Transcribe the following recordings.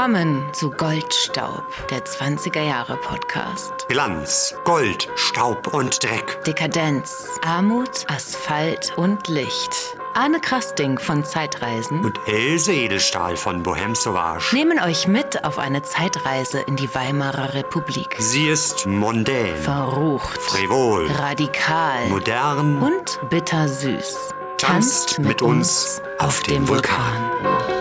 Willkommen zu Goldstaub, der 20er Jahre Podcast. Glanz, Gold, Staub und Dreck. Dekadenz, Armut, Asphalt und Licht. Arne Krasting von Zeitreisen Und Else Edelstahl von Bohem Sauvage. nehmen euch mit auf eine Zeitreise in die Weimarer Republik. Sie ist mondän, Verrucht, frivol, radikal modern und bittersüß. Tanzt mit uns auf dem Vulkan. Heilige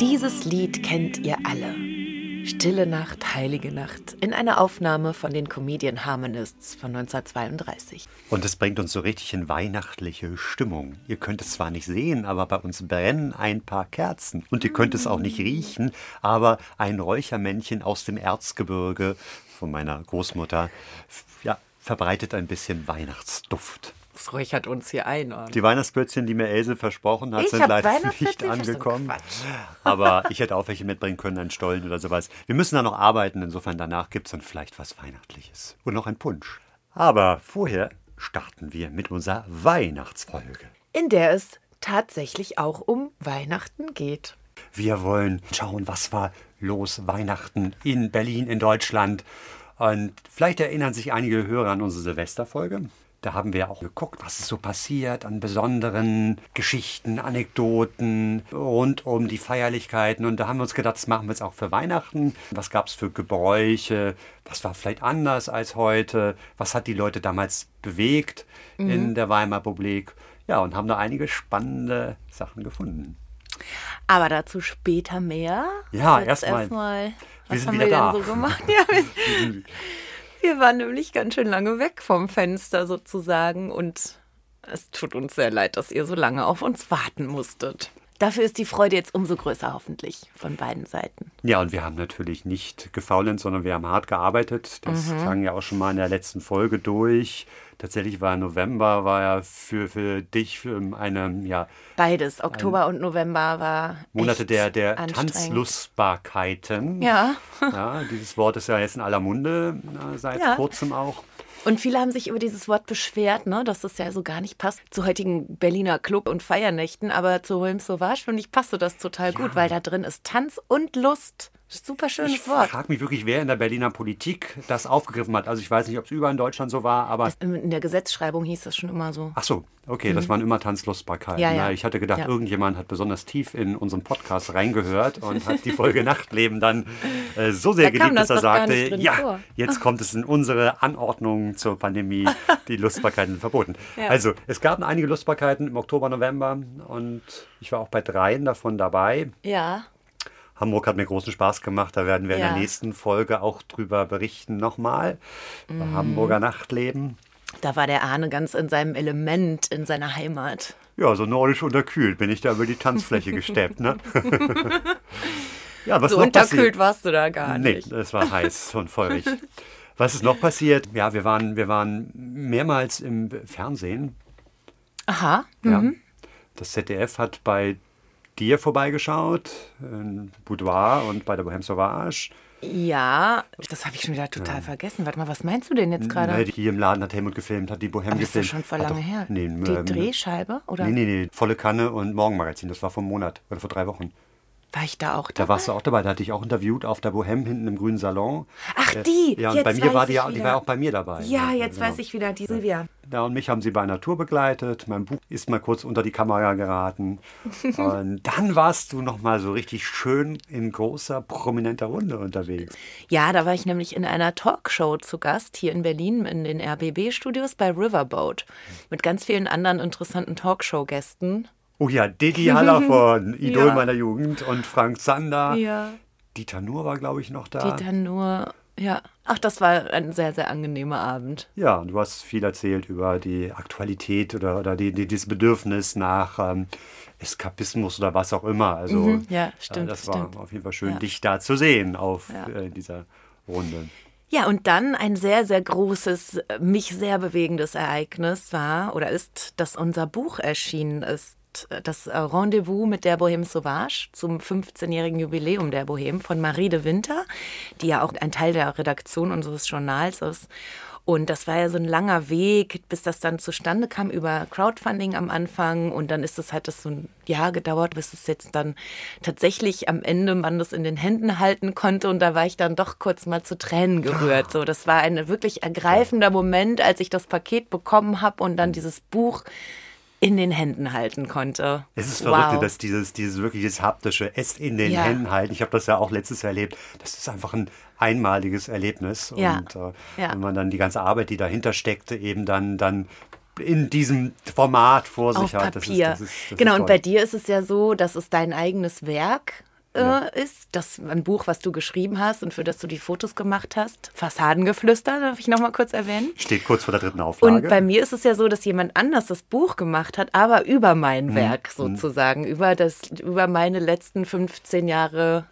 Dieses Lied kennt ihr alle. Stille Nacht, Heilige Nacht in einer Aufnahme von den Comedian Harmonists von 1932. Und es bringt uns so richtig in weihnachtliche Stimmung. Ihr könnt es zwar nicht sehen, aber bei uns brennen ein paar Kerzen. Und ihr könnt es auch nicht riechen, aber ein Räuchermännchen aus dem Erzgebirge von meiner Großmutter ja, verbreitet ein bisschen Weihnachtsduft. Das räuchert uns hier ein. Arne. Die Weihnachtsbötzchen, die mir Else versprochen hat, Ich sind leider Weihnachtsplätzchen nicht angekommen. Aber ich hätte auch welche mitbringen können, einen Stollen oder sowas. Wir müssen da noch arbeiten, insofern danach gibt es dann vielleicht was Weihnachtliches. Und noch ein Punsch. Aber vorher starten wir mit unserer Weihnachtsfolge. In der es tatsächlich auch um Weihnachten geht. Wir wollen schauen, was war los Weihnachten in Berlin, in Deutschland. Und vielleicht erinnern sich einige Hörer an unsere Silvesterfolge. Da haben wir auch geguckt, was ist so passiert an besonderen Geschichten, Anekdoten rund um die Feierlichkeiten. Und da haben wir uns gedacht, das machen wir jetzt auch für Weihnachten. Was gab es für Gebräuche? Was war vielleicht anders als heute? Was hat die Leute damals bewegt in der Weimarer Republik? Ja, und haben da einige spannende Sachen gefunden. Aber dazu später mehr. Ja, erstmal. erstmal, Was sind haben wieder wir da. denn so gemacht? Ja, wir, wir waren nämlich ganz schön lange weg vom Fenster sozusagen und es tut uns sehr leid, dass ihr so lange auf uns warten musstet. Dafür ist die Freude jetzt umso größer, hoffentlich, von beiden Seiten. Ja, und wir haben natürlich nicht gefaulenzt, sondern wir haben hart gearbeitet. Das Mhm. klang ja auch schon mal in der letzten Folge durch. Tatsächlich war November, war ja für, für dich für eine, ja, Beides, Oktober und November war. Monate der, der. Tanzlustbarkeiten. Ja. ja. Dieses Wort ist ja jetzt in aller Munde, äh, seit Ja. kurzem auch. Und viele haben sich über dieses Wort beschwert, ne, dass das ja so gar nicht passt zu heutigen Berliner Club- und Feiernächten. Aber zu Holm Sauvage, finde ich, passte das total gut, weil da drin ist Tanz und Lust. Super schönes Ich Wort. frage mich wirklich, wer in der Berliner Politik das aufgegriffen hat. Also ich weiß nicht, ob es überall in Deutschland so war, aber In der Gesetzschreibung hieß das schon immer so. Ach so, okay, das waren immer Tanzlustbarkeiten. Mhm. Ja, ja. Na, Ich hatte gedacht, Ja. irgendjemand hat besonders tief in unseren Podcast reingehört und hat die Folge Nachtleben dann äh, so sehr Da geliebt, dass das er doch gar sagte, ja, vor. jetzt kommt es in unsere Anordnung zur Pandemie, die Lustbarkeiten sind verboten. Also, es gab einige Lustbarkeiten im Oktober, November und ich war auch bei dreien davon dabei. Ja. Hamburg hat mir großen Spaß gemacht. Da werden wir in Ja. der nächsten Folge auch drüber berichten nochmal. Mhm. Hamburger Nachtleben. Da war der Arne ganz in seinem Element, in seiner Heimat. Ja, so nordisch unterkühlt bin ich da über die Tanzfläche gesteppt, ne? ja, was So noch unterkühlt warst du da gar Nee, nicht. es war heiß und feurig. Was ist noch passiert? Ja, wir waren, wir waren mehrmals im Fernsehen. Aha. Ja. Das ZDF hat bei dir vorbeigeschaut, in Boudoir und bei der Bohème Sauvage. Ja, das habe ich schon wieder total vergessen. Warte mal, was meinst du denn jetzt gerade? Ne, hier im Laden hat Helmut gefilmt, hat die Bohème Aber das ist gefilmt. schon Hat lange her. Nee, Die ähm, Drehscheibe? Oder? Nee, nee, nee, volle Kanne und Morgenmagazin, das war vor einem Monat oder vor drei Wochen. War ich da auch Da dabei? warst du auch dabei, da hatte ich auch interviewt auf der Bohème hinten im grünen Salon. Ach, Äh, die! Ja, und Jetzt bei mir weiß war die, ja- die war auch bei mir dabei. Ja, jetzt genau. weiß ich wieder, die Silvia. Ja, und mich haben sie bei einer Tour begleitet. Mein Buch ist mal kurz unter die Kamera geraten. und dann warst du noch mal so richtig schön in großer, prominenter Runde unterwegs. Ja, da war ich nämlich in einer Talkshow zu Gast hier in Berlin in den RBB-Studios bei Riverboat mit ganz vielen anderen interessanten Talkshow-Gästen. Oh ja, Didi Hallervorden, Idol Ja. meiner Jugend und Frank Zander. Ja. Dieter Nuhr war, glaube ich, noch da. Die dann nur, ja. Ach, das war ein sehr, sehr angenehmer Abend. Ja, und du hast viel erzählt über die Aktualität oder, oder die, die, dieses Bedürfnis nach ähm, Eskapismus oder was auch immer. Also, Mhm, ja, stimmt, Das war stimmt. auf jeden Fall schön, Ja. dich da zu sehen auf Ja. äh, dieser Runde. Ja, und dann ein sehr, sehr großes, äh, mich sehr bewegendes Ereignis war oder ist, dass unser Buch erschienen ist. Das äh, Rendezvous mit der Bohème Sauvage zum 15-jährigen Jubiläum der Bohème von Marie de Winter, die ja auch ein Teil der Redaktion unseres Journals ist. Und das war ja so ein langer Weg, bis das dann zustande kam über Crowdfunding am Anfang. Und dann ist es halt das so ein Jahr gedauert, bis es jetzt dann tatsächlich am Ende man das in den Händen halten konnte. Und da war ich dann doch kurz mal zu Tränen gerührt. So, das war ein wirklich ergreifender Moment, als ich das Paket bekommen habe und dann dieses Buch in den Händen halten konnte. Es ist verrückt, Wow. dass dieses, dieses wirklich das haptische Es in den Ja. Händen halten. Ich habe das ja auch letztes Jahr erlebt. Das ist einfach ein einmaliges Erlebnis. Ja. Und äh, Ja. wenn man dann die ganze Arbeit, die dahinter steckte, eben dann, dann in diesem Format vor sich auf hat. Papier. Das ist, das ist, das genau, ist und bei dir ist es ja so, dass es dein eigenes Werk äh, ist, das ein Buch, was du geschrieben hast und für das du die Fotos gemacht hast. Fassadengeflüster, darf ich noch mal kurz erwähnen. Steht kurz vor der dritten Auflage. Und bei mir ist es ja so, dass jemand anders das Buch gemacht hat, aber über mein Mhm. Werk sozusagen, über das, über meine letzten 15 Jahre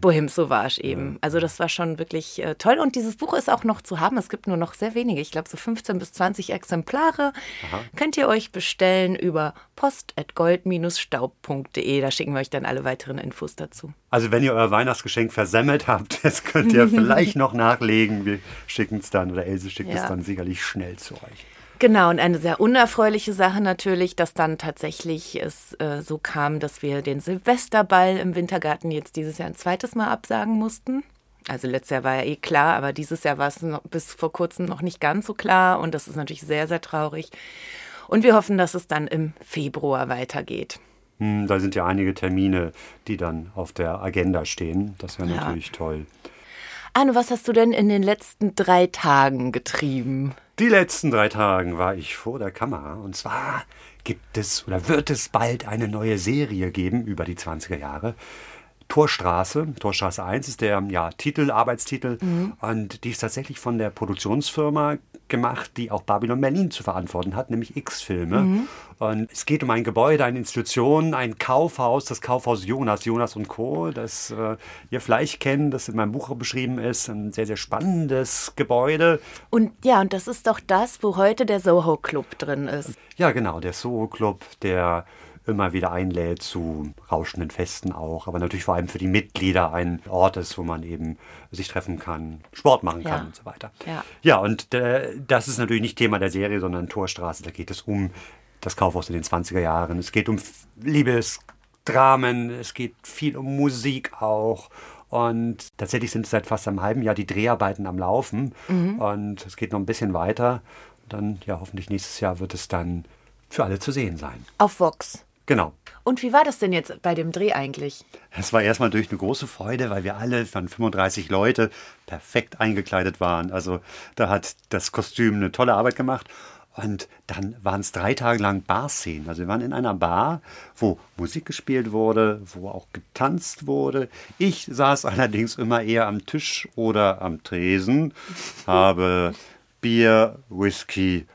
Bohem Sauvage eben. Also das war schon wirklich äh, toll. Und dieses Buch ist auch noch zu haben. Es gibt nur noch sehr wenige. Ich glaube so 15 bis 20 Exemplare. Könnt ihr euch bestellen über post.gold-staub.de. Da schicken wir euch dann alle weiteren Infos dazu. Also wenn ihr euer Weihnachtsgeschenk versemmelt habt, das könnt ihr vielleicht noch nachlegen. Wir schicken es dann oder Else schickt es Ja. dann sicherlich schnell zu euch. Genau, und eine sehr unerfreuliche Sache natürlich, dass dann tatsächlich es äh, so kam, dass wir den Silvesterball im Wintergarten jetzt dieses Jahr ein zweites Mal absagen mussten. Also letztes Jahr war ja eh klar, aber dieses Jahr war es noch, bis vor kurzem noch nicht ganz so klar und das ist natürlich sehr, sehr traurig. Und wir hoffen, dass es dann im Februar weitergeht. Hm, Da sind ja einige Termine, die dann auf der Agenda stehen. Das wäre Ja. natürlich toll. Anne, was hast du denn in den letzten drei Tagen getrieben? Die letzten drei Tagen war ich vor der Kamera und zwar gibt es oder wird es bald eine neue Serie geben über die 20er Jahre. Torstraße, Torstraße 1 ist der ja, Titel, Arbeitstitel und die ist tatsächlich von der Produktionsfirma gemacht, die auch Babylon Berlin zu verantworten hat, nämlich X-Filme. Und es geht um ein Gebäude, eine Institution, ein Kaufhaus, das Kaufhaus Jonas, Jonas und Co., das äh, ihr vielleicht kennt, das in meinem Buch beschrieben ist. Ein sehr, sehr spannendes Gebäude. Und ja, und das ist doch das, wo heute der Soho Club drin ist. Ja, genau, der Soho Club, der immer wieder einlädt zu rauschenden Festen auch, aber natürlich vor allem für die Mitglieder ein Ort ist, wo man eben sich treffen kann, Sport machen kann Ja. und so weiter. Ja. ja und äh, das ist natürlich nicht Thema der Serie, sondern Torstraße, da geht es um das Kaufhaus in den 20er Jahren. Es geht um Liebesdramen, es geht viel um Musik auch. Und tatsächlich sind seit fast einem halben Jahr die Dreharbeiten am Laufen. Und es geht noch ein bisschen weiter. Dann, ja, hoffentlich nächstes Jahr wird es dann für alle zu sehen sein. Auf Vox. Genau. Und wie war das denn jetzt bei dem Dreh eigentlich? Es war erstmal durch eine große Freude, weil wir alle von 35 Leute perfekt eingekleidet waren. Also da hat das Kostüm eine tolle Arbeit gemacht. Und dann waren es drei Tage lang Barszenen. Also wir waren in einer Bar, wo Musik gespielt wurde, wo auch getanzt wurde. Ich saß allerdings immer eher am Tisch oder am Tresen, habe Bier, Whisky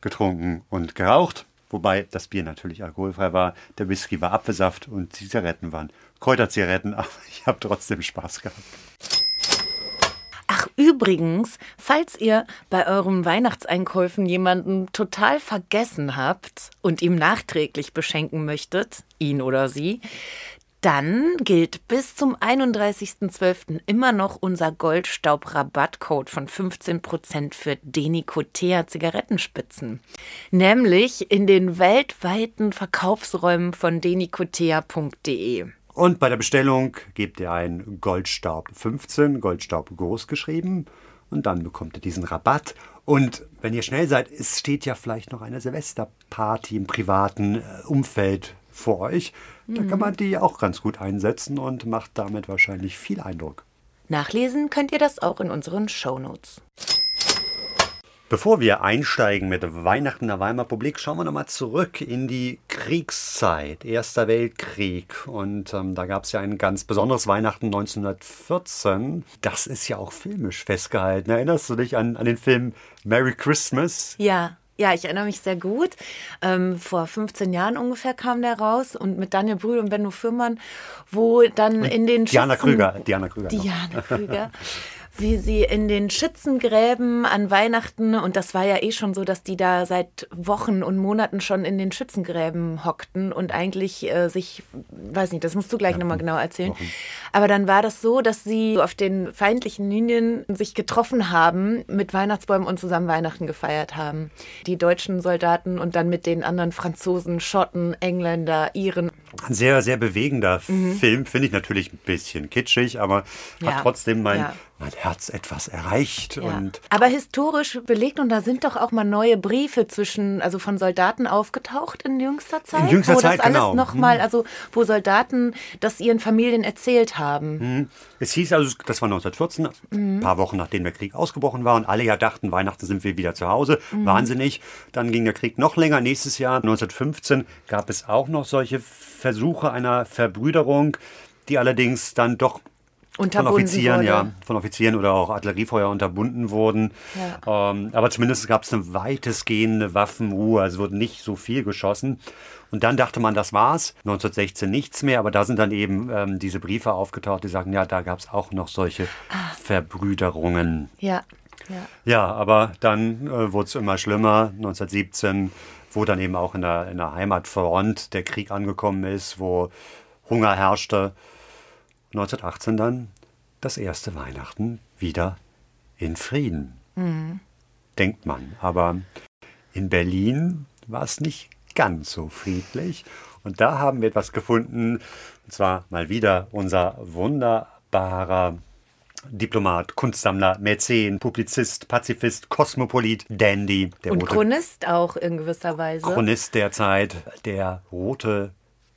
getrunken und geraucht. Wobei das Bier natürlich alkoholfrei war. Der Whisky war Apfelsaft und Zigaretten waren Kräuterzigaretten. Aber ich habe trotzdem Spaß gehabt. Ach, übrigens, falls ihr bei euren Weihnachtseinkäufen jemanden total vergessen habt und ihm nachträglich beschenken möchtet, ihn oder sie, dann gilt bis zum 31.12. immer noch unser Goldstaub-Rabattcode von 15% für Denicotea Zigarettenspitzen. Nämlich in den weltweiten Verkaufsräumen von denicotea.de. Und bei der Bestellung gebt ihr ein Goldstaub 15, Goldstaub groß geschrieben. Und dann bekommt ihr diesen Rabatt. Und wenn ihr schnell seid, es steht ja vielleicht noch eine Silvesterparty im privaten äh, Umfeld vor euch. Da kann man die auch ganz gut einsetzen und macht damit wahrscheinlich viel Eindruck. Nachlesen könnt ihr das auch in unseren Shownotes. Bevor wir einsteigen mit Weihnachten der Weimarer Republik, schauen wir nochmal zurück in die Kriegszeit, Erster Weltkrieg. Und ähm, da gab es ja ein ganz besonderes Weihnachten 1914. Das ist ja auch filmisch festgehalten. Erinnerst du dich an, an den Film Merry Christmas? Ja. Ja, ich erinnere mich sehr gut. Ähm, vor 15 Jahren ungefähr kam der raus und mit Daniel Brühl und Benno Fürmann, wo dann in den Diana Schützen- Krüger. Diana Krüger. Diana Krüger. Wie sie in den Schützengräben an Weihnachten, und das war ja eh schon so, dass die da seit Wochen und Monaten schon in den Schützengräben hockten und eigentlich äh, sich, weiß nicht, das musst du gleich nochmal genau erzählen. Aber dann war das so, dass sie auf den feindlichen Linien sich getroffen haben, mit Weihnachtsbäumen und zusammen Weihnachten gefeiert haben. Die deutschen Soldaten und dann mit den anderen Franzosen, Schotten, Engländer, Iren. Ein sehr, sehr bewegender Film. Finde ich natürlich ein bisschen kitschig, aber Mhm. Ja. hat trotzdem mein, Ja. mein Herz etwas erreicht. Ja. Und Aber historisch belegt und da sind doch auch mal neue Briefe zwischen, also von Soldaten aufgetaucht in jünster Zeit. jüngster wo Zeit, das alles genau. noch mal, also wo Soldaten das ihren Familien erzählt haben. Hm. Es hieß also, das war 1914, Mhm. ein paar Wochen nachdem der Krieg ausgebrochen war und alle ja dachten, Weihnachten sind wir wieder zu Hause. Mhm. Wahnsinnig. Dann ging der Krieg noch länger. Nächstes Jahr, 1915, gab es auch noch solche Versuche einer Verbrüderung, die allerdings dann doch von Offizieren, wurde. ja, von Offizieren oder auch Artilleriefeuer unterbunden wurden. Ähm, aber zumindest gab es eine weitestgehende Waffenruhe, also wurde nicht so viel geschossen. Und dann dachte man, das war's. 1916 nichts mehr, aber da sind dann eben ähm, diese Briefe aufgetaucht, die sagen, ja, da gab es auch noch solche Ah. Verbrüderungen. Ja, ja. Ja, aber dann äh, wurde es immer schlimmer. 1917, wo dann eben auch in der, in der Heimatfront der Krieg angekommen ist, wo Hunger herrschte. 1918 dann das erste Weihnachten wieder in Frieden. Denkt man. Aber in Berlin war es nicht ganz so friedlich. Und da haben wir etwas gefunden, und zwar mal wieder unser wunderbarer Diplomat, Kunstsammler, Mäzen, Publizist, Pazifist, Kosmopolit, Dandy, der Und rote Chronist auch in gewisser Weise. Chronist der Zeit, der rote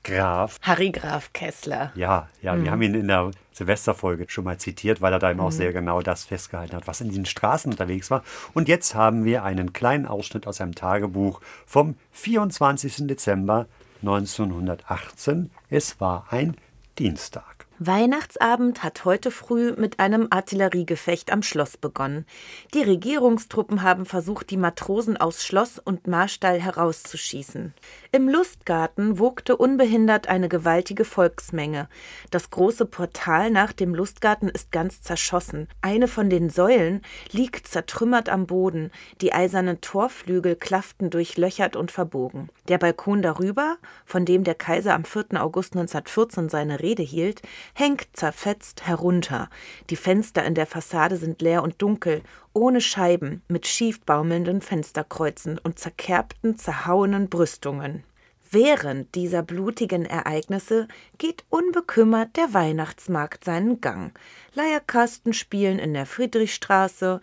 Graf. Harry Graf Kessler. Ja, ja, wir haben ihn in der Silvesterfolge schon mal zitiert, weil er da eben auch sehr genau das festgehalten hat, was in diesen Straßen unterwegs war. Und jetzt haben wir einen kleinen Ausschnitt aus seinem Tagebuch vom 24. Dezember 1918. Es war ein Dienstag. Weihnachtsabend hat heute früh mit einem Artilleriegefecht am Schloss begonnen. Die Regierungstruppen haben versucht, die Matrosen aus Schloss und Marstall herauszuschießen. Im Lustgarten wogte unbehindert eine gewaltige Volksmenge. Das große Portal nach dem Lustgarten ist ganz zerschossen. Eine von den Säulen liegt zertrümmert am Boden. Die eisernen Torflügel klafften durchlöchert und verbogen. Der Balkon darüber, von dem der Kaiser am 4. August 1914 seine Rede hielt, hängt zerfetzt herunter. Die Fenster in der Fassade sind leer und dunkel, ohne Scheiben, mit schief baumelnden Fensterkreuzen und zerkerbten, zerhauenen Brüstungen. Während dieser blutigen Ereignisse geht unbekümmert der Weihnachtsmarkt seinen Gang. Leierkasten spielen in der Friedrichstraße,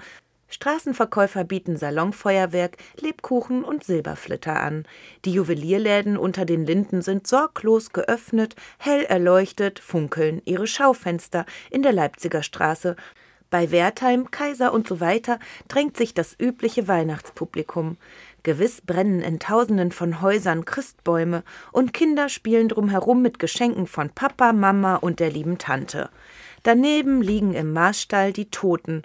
Straßenverkäufer bieten Salonfeuerwerk, Lebkuchen und Silberflitter an. Die Juwelierläden unter den Linden sind sorglos geöffnet, hell erleuchtet funkeln ihre Schaufenster in der Leipziger Straße. Bei Wertheim, Kaiser und so weiter drängt sich das übliche Weihnachtspublikum. Gewiss brennen in Tausenden von Häusern Christbäume und Kinder spielen drumherum mit Geschenken von Papa, Mama und der lieben Tante. Daneben liegen im Maßstall die Toten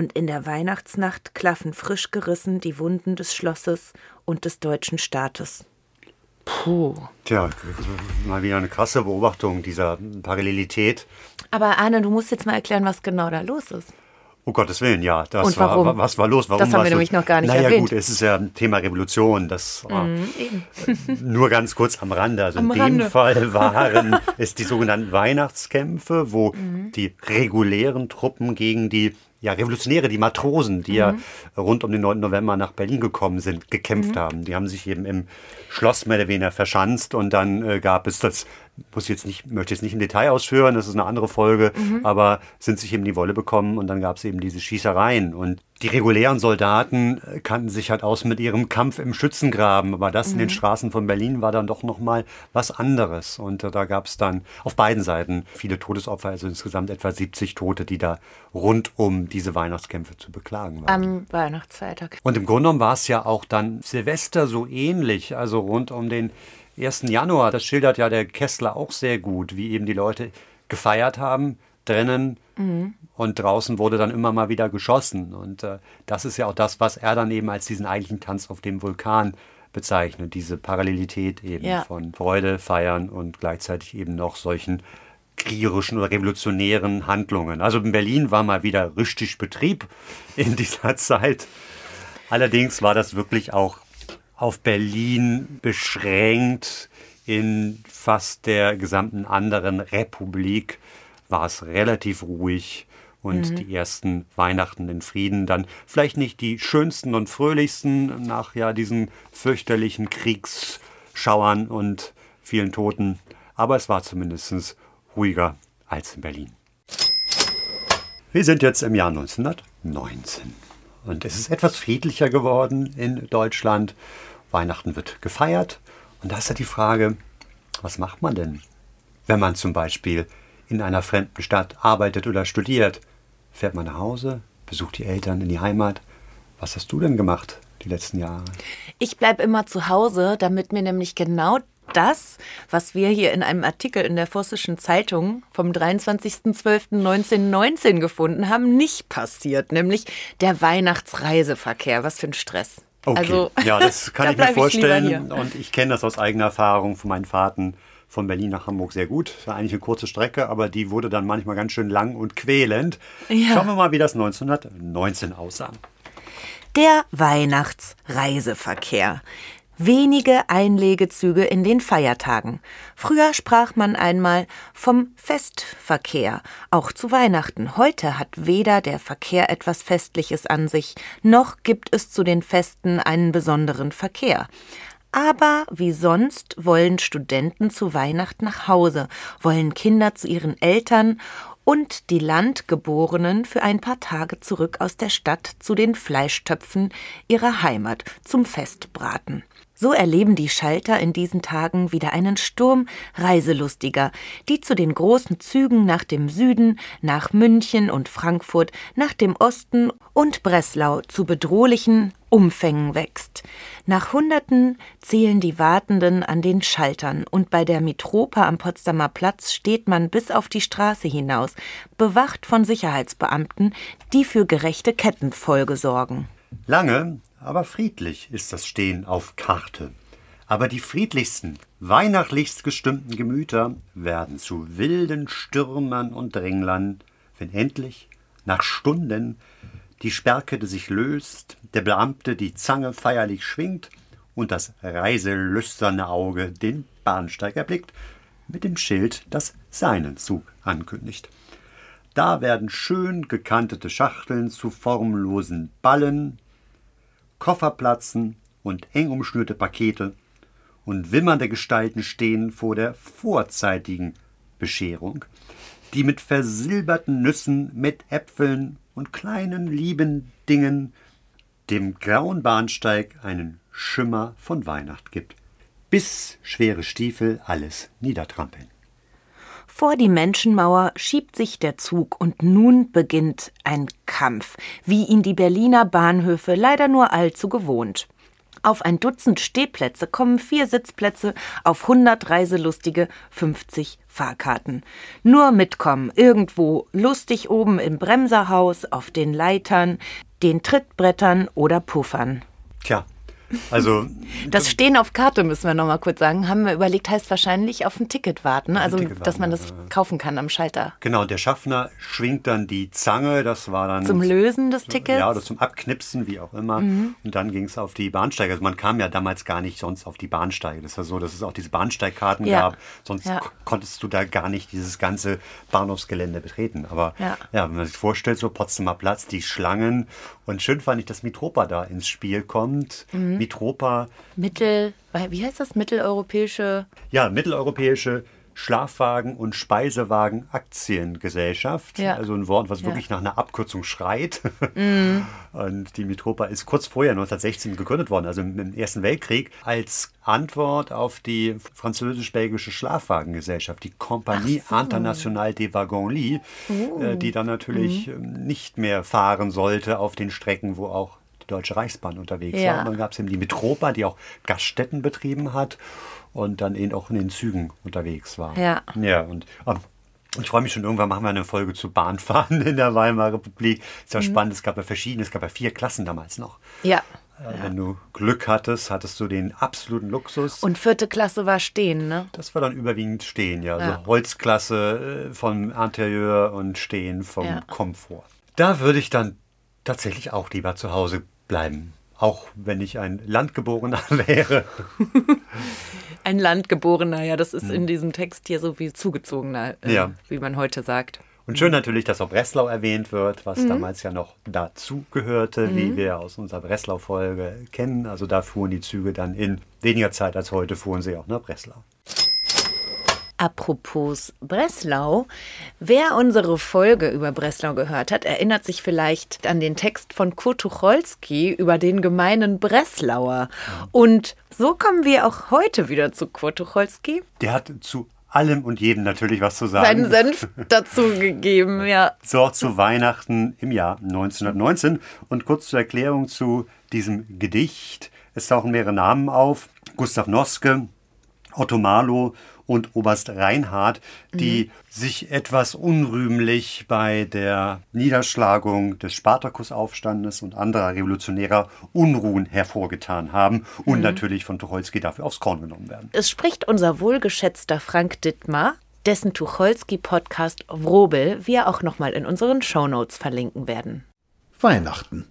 und in der Weihnachtsnacht klaffen frisch gerissen die Wunden des Schlosses und des deutschen Staates. Puh. Tja, mal wieder eine krasse Beobachtung dieser Parallelität. Aber Arne, du musst jetzt mal erklären, was genau da los ist. Um Gottes Willen, ja. Das Und warum? War, was war los? Warum Das haben wir nämlich noch gar nicht naja, erwähnt. Mhm, gut, es ist ja ein Thema Revolution. Das äh, nur ganz kurz am Rande. Also Am in dem Rande. Fall waren es die sogenannten Weihnachtskämpfe, wo Mhm. die regulären Truppen gegen die ja, Revolutionäre, die Matrosen, die ja Mhm. rund um den 9. November nach Berlin gekommen sind, gekämpft haben. Die haben sich eben im Schloss mehr oder weniger verschanzt und dann äh, gab es das muss jetzt nicht, möchte jetzt nicht im Detail ausführen, das ist eine andere Folge, aber sind sich eben die Wolle bekommen und dann gab es eben diese Schießereien. Und die regulären Soldaten äh, kannten sich halt aus mit ihrem Kampf im Schützengraben, aber das in den Straßen von Berlin war dann doch nochmal was anderes. Und äh, da gab es dann auf beiden Seiten viele Todesopfer, also insgesamt etwa 70 Tote, die da rund um diese Weihnachtskämpfe zu beklagen waren. Am Weihnachtsfeiertag. Und im Grunde genommen war es ja auch dann Silvester so ähnlich, also rund um den 1. Januar. Das schildert ja der Kessler auch sehr gut, wie eben die Leute gefeiert haben, drinnen und draußen wurde dann immer mal wieder geschossen. Und äh, das ist ja auch das, was er dann eben als diesen eigentlichen Tanz auf dem Vulkan bezeichnet, diese Parallelität eben Ja. von Freude, Feiern und gleichzeitig eben noch solchen kriegerischen oder revolutionären Handlungen. Also in Berlin war mal wieder richtig Betrieb in dieser Zeit. Allerdings war das wirklich auch auf Berlin beschränkt. In fast der gesamten anderen Republik war es relativ ruhig und die ersten Weihnachten in Frieden dann vielleicht nicht die schönsten und fröhlichsten nach ja diesen fürchterlichen Kriegsschauern und vielen Toten, aber es war zumindest ruhiger als in Berlin. Wir sind jetzt im Jahr 1919 und es ist etwas friedlicher geworden in Deutschland. Weihnachten wird gefeiert und da ist ja die Frage, was macht man denn, wenn man zum Beispiel in einer fremden Stadt arbeitet oder studiert? Fährt man nach Hause, besucht die Eltern in die Heimat? Was hast du denn gemacht die letzten Jahre? Ich bleibe immer zu Hause, damit mir nämlich genau das, was wir hier in einem Artikel in der Vossischen Zeitung vom 23.12.1919 gefunden haben, nicht passiert, nämlich der Weihnachtsreiseverkehr. Was für ein Stress. Okay. Also, ja, das kann da ich mir vorstellen. hier. und ich kenne das aus eigener Erfahrung von meinen Fahrten von Berlin nach Hamburg sehr gut. Das war eigentlich eine kurze Strecke, aber die wurde dann manchmal ganz schön lang und quälend. Ja. Schauen wir mal, wie das 1919 aussah. Der Weihnachtsreiseverkehr. Wenige Einlegezüge in den Feiertagen. Früher sprach man einmal vom Festverkehr, auch zu Weihnachten. Heute hat weder der Verkehr etwas Festliches an sich, noch gibt es zu den Festen einen besonderen Verkehr. Aber wie sonst wollen Studenten zu Weihnachten nach Hause, wollen Kinder zu ihren Eltern und die Landgeborenen für ein paar Tage zurück aus der Stadt zu den Fleischtöpfen ihrer Heimat zum Festbraten. So erleben die Schalter in diesen Tagen wieder einen Sturm Reiselustiger, die zu den großen Zügen nach dem Süden, nach München und Frankfurt, nach dem Osten und Breslau zu bedrohlichen Umfängen wächst. Nach Hunderten zählen die Wartenden an den Schaltern und bei der Mitropa am Potsdamer Platz steht man bis auf die Straße hinaus, bewacht von Sicherheitsbeamten, die für gerechte Kettenfolge sorgen. Lange, aber friedlich ist das Stehen auf Karte. Aber die friedlichsten, weihnachtlichst gestimmten Gemüter werden zu wilden Stürmern und Dränglern, wenn endlich, nach Stunden, die Sperrkette sich löst, der Beamte die Zange feierlich schwingt und das reiselüsterne Auge den Bahnsteig erblickt, mit dem Schild, das seinen Zug ankündigt. Da werden schön gekantete Schachteln zu formlosen Ballen, Koffer platzen und eng umschnürte Pakete und wimmernde Gestalten stehen vor der vorzeitigen Bescherung, die mit versilberten Nüssen, mit Äpfeln und kleinen lieben Dingen dem grauen Bahnsteig einen Schimmer von Weihnacht gibt, bis schwere Stiefel alles niedertrampeln. Vor die Menschenmauer schiebt sich der Zug und nun beginnt ein Kampf, wie ihn die Berliner Bahnhöfe leider nur allzu gewohnt. Auf ein Dutzend Stehplätze kommen vier Sitzplätze, auf 100 Reiselustige 50 Fahrkarten. Nur mitkommen, irgendwo lustig oben im Bremserhaus, auf den Leitern, den Trittbrettern oder Puffern. Tja, also Das Stehen auf Karte, müssen wir noch mal kurz sagen, haben wir überlegt, heißt wahrscheinlich auf ein Ticket warten. Also, Ticket dass man das kaufen kann am Schalter. genau, der Schaffner schwingt dann die Zange, das war dann Zum Lösen des Tickets? Ja, oder zum Abknipsen, wie auch immer. Und dann ging es auf die Bahnsteige. Also man kam ja damals gar nicht sonst auf die Bahnsteige. Das war so, dass es auch diese Bahnsteigkarten Ja. gab. Sonst Ja. konntest du da gar nicht dieses ganze Bahnhofsgelände betreten. Aber Ja. ja. wenn man sich vorstellt, so Potsdamer Platz, die Schlangen. Und schön fand ich, dass Mitropa da ins Spiel kommt. Mitropa, Mittel, wie heißt das? Mitteleuropäische ja, mitteleuropäische Schlafwagen- und Speisewagen Aktiengesellschaft. Ja. Also ein Wort, was Ja. wirklich nach einer Abkürzung schreit. Mhm. Und die Mitropa ist kurz vorher, 1916, gegründet worden, also im Ersten Weltkrieg, als Antwort auf die französisch-belgische Schlafwagengesellschaft, die Compagnie Internationale des Wagons-Lits, Oh. äh, die dann natürlich Mhm. ähm, nicht mehr fahren sollte auf den Strecken, wo auch Deutsche Reichsbahn unterwegs Ja. war. Und dann gab es eben die Mitropa, die auch Gaststätten betrieben hat und dann eben auch in den Zügen unterwegs war. Ja. Ja, und ähm, ich freue mich schon, irgendwann machen wir eine Folge zu Bahnfahren in der Weimarer Republik. Ist Mhm. ja spannend, es gab ja verschiedene, es gab ja vier Klassen damals noch. Ja. Äh, Wenn du Glück hattest, hattest du den absoluten Luxus. Und vierte Klasse war stehen, ne? das war dann überwiegend Stehen, ja. Also Ja. Holzklasse äh, vom Interieur und Stehen vom Ja. Komfort. Da würde ich dann tatsächlich auch lieber zu Hause bleiben. Auch wenn ich ein Landgeborener wäre. Ein Landgeborener, ja, das ist in diesem Text hier so wie zugezogener, äh, Mhm. Ja. wie man heute sagt. Und schön natürlich, dass auch Breslau erwähnt wird, was damals ja noch dazu gehörte, wie wir aus unserer Breslau-Folge kennen. Also da fuhren die Züge dann in weniger Zeit als heute, fuhren sie auch nach Breslau. Apropos Breslau, wer unsere Folge über Breslau gehört hat, erinnert sich vielleicht an den Text von Kurt Tucholsky über den gemeinen Breslauer. Und so kommen wir auch heute wieder zu Kurt Tucholsky. Der hat zu allem und jedem natürlich was zu sagen. Seinen Senf dazu gegeben, ja. So auch zu Weihnachten im Jahr 1919. Und kurz zur Erklärung zu diesem Gedicht. Es tauchen mehrere Namen auf. Gustav Noske, Otto Marlow und Oberst Reinhardt, die sich etwas unrühmlich bei der Niederschlagung des Spartakusaufstandes und anderer revolutionärer Unruhen hervorgetan haben und natürlich von Tucholsky dafür aufs Korn genommen werden. Es spricht unser wohlgeschätzter Frank Dittmar, dessen Tucholsky-Podcast Wrobel wir auch nochmal in unseren Shownotes verlinken werden. Weihnachten.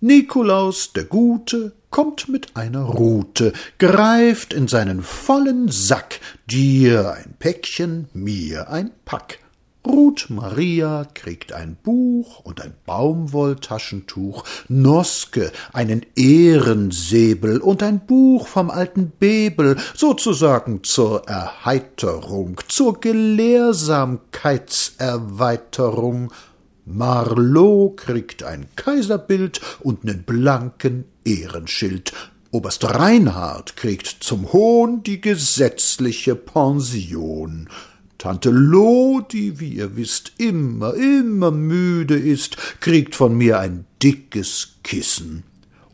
Nikolaus der Gute kommt mit einer Rute, greift in seinen vollen Sack, dir ein Päckchen, mir ein Pack. Ruth Maria kriegt ein Buch und ein Baumwolltaschentuch, Noske einen Ehrensäbel und ein Buch vom alten Bebel, sozusagen zur Erheiterung, zur Gelehrsamkeitserweiterung. Marlow kriegt ein Kaiserbild und nen blanken Ehrenschild. Oberst Reinhard kriegt zum Hohn die gesetzliche Pension. Tante Lo, die, wie ihr wisst, immer, immer müde ist, kriegt von mir ein dickes Kissen.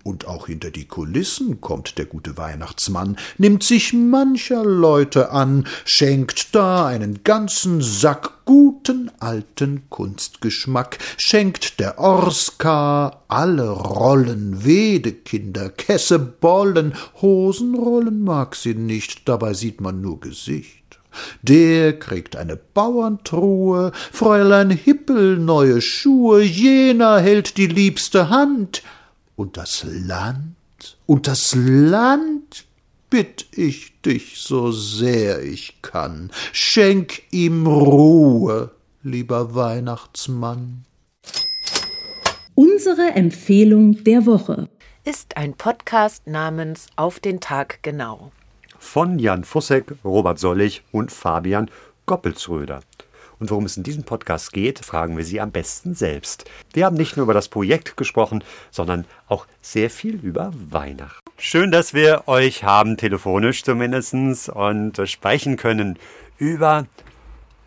Und auch hinter die Kulissen kommt der gute Weihnachtsmann, nimmt sich mancher Leute an, schenkt da einen ganzen Sack guten alten Kunstgeschmack, schenkt der Orska alle Rollen, Wedekinder, Kesse, Bollen, Hosenrollen mag sie nicht, dabei sieht man nur Gesicht. Der kriegt eine Bauerntruhe, Fräulein Hippel neue Schuhe, jener hält die liebste Hand, und das Land, und das Land, bitt ich dich so sehr ich kann, schenk ihm Ruhe, lieber Weihnachtsmann. Unsere Empfehlung der Woche. Ist ein Podcast namens Auf den Tag genau. Von Jan Fussek, Robert Sollig und Fabian Goppelsröder. Und worum es in diesem Podcast geht, fragen wir Sie am besten selbst. Wir haben nicht nur über das Projekt gesprochen, sondern auch sehr viel über Weihnachten. Schön, dass wir euch haben, telefonisch zumindest, und sprechen können über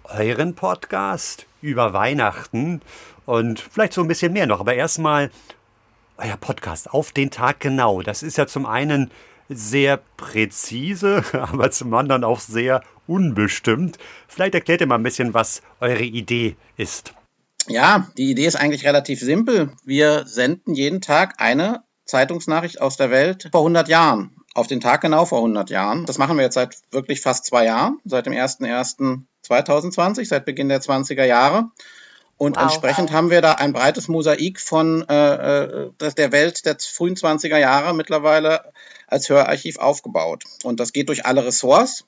euren Podcast, über Weihnachten und vielleicht so ein bisschen mehr noch. Aber erstmal euer Podcast auf den Tag genau. Das ist ja zum einen sehr präzise, aber zum anderen auch sehr unbestimmt. Vielleicht erklärt ihr mal ein bisschen, was eure Idee ist. Ja, die Idee ist eigentlich relativ simpel. Wir senden jeden Tag eine Zeitungsnachricht aus der Welt vor 100 Jahren. Auf den Tag genau vor 100 Jahren. Das machen wir jetzt seit wirklich fast zwei Jahren, seit dem 01.01.2020, seit Beginn der 20er Jahre. Und Wow. entsprechend haben wir da ein breites Mosaik von äh, äh, das- der Welt der frühen 20er Jahre mittlerweile als Hörarchiv aufgebaut. Und das geht durch alle Ressorts.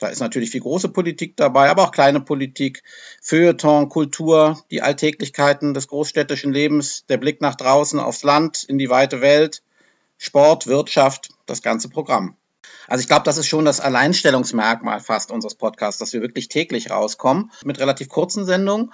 Da ist natürlich viel große Politik dabei, aber auch kleine Politik, Feuilleton, Kultur, die Alltäglichkeiten des großstädtischen Lebens, der Blick nach draußen aufs Land, in die weite Welt, Sport, Wirtschaft, das ganze Programm. Also ich glaube, das ist schon das Alleinstellungsmerkmal fast unseres Podcasts, dass wir wirklich täglich rauskommen mit relativ kurzen Sendungen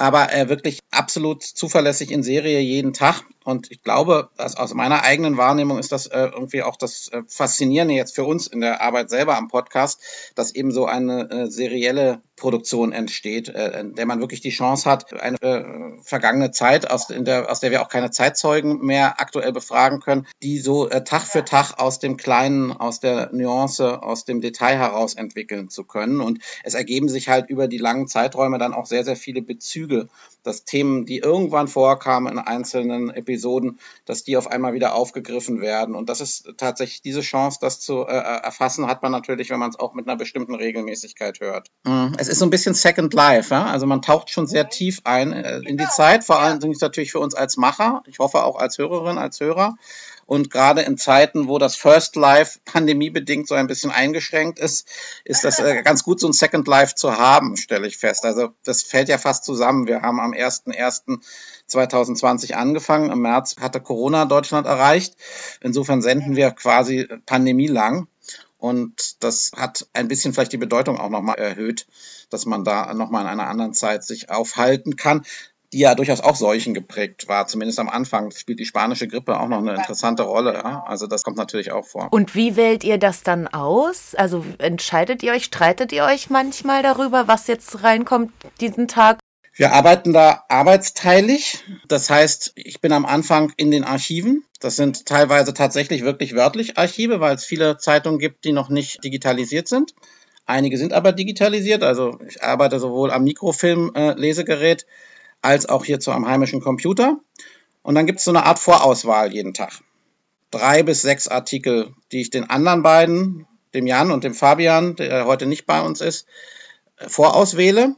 aber äh, wirklich absolut zuverlässig in Serie jeden Tag. Und ich glaube, aus meiner eigenen Wahrnehmung ist das äh, irgendwie auch das äh, Faszinierende jetzt für uns in der Arbeit selber am Podcast, dass eben so eine äh, serielle Produktion entsteht, äh, in der man wirklich die Chance hat, eine äh, vergangene Zeit, aus, der, aus der wir auch keine Zeitzeugen mehr aktuell befragen können, die so äh, Tag für Tag aus dem Kleinen, aus der Nuance, aus dem Detail heraus entwickeln zu können. Und es ergeben sich halt über die langen Zeiträume dann auch sehr, sehr viele Bezüge dass Themen, die irgendwann vorkamen in einzelnen Episoden, dass die auf einmal wieder aufgegriffen werden. Und das ist tatsächlich diese Chance, das zu äh, äh erfassen, hat man natürlich, wenn man es auch mit einer bestimmten Regelmäßigkeit hört. Mhm. Es ist so ein bisschen Second Life, ja? also man taucht schon sehr tief ein äh, in die Zeit, vor allem natürlich für uns als Macher, ich hoffe auch als Hörerin, als Hörer. Und gerade in Zeiten, wo das First Life pandemiebedingt so ein bisschen eingeschränkt ist, ist das äh, ganz gut, so ein Second Life zu haben, stelle ich fest. Also das fällt ja fast zusammen. Wir haben am 01.01.2020 angefangen. Im März hatte Corona Deutschland erreicht. Insofern senden wir quasi pandemielang. Und das hat ein bisschen vielleicht die Bedeutung auch nochmal erhöht, dass man da nochmal in einer anderen Zeit sich aufhalten kann die ja durchaus auch Seuchen geprägt war, zumindest am Anfang. Spielt die spanische Grippe auch noch eine interessante Rolle. Ja? Also das kommt natürlich auch vor. Und wie wählt ihr das dann aus? Also entscheidet ihr euch, streitet ihr euch manchmal darüber, was jetzt reinkommt diesen Tag? Wir arbeiten da arbeitsteilig. Das heißt, ich bin am Anfang in den Archiven. Das sind teilweise tatsächlich wirklich wörtlich Archive, weil es viele Zeitungen gibt, die noch nicht digitalisiert sind. Einige sind aber digitalisiert. Also ich arbeite sowohl am Mikrofilm-Lesegerät äh, als auch hierzu am heimischen Computer. Und dann gibt es so eine Art Vorauswahl jeden Tag. Drei bis sechs Artikel, die ich den anderen beiden, dem Jan und dem Fabian, der heute nicht bei uns ist, vorauswähle.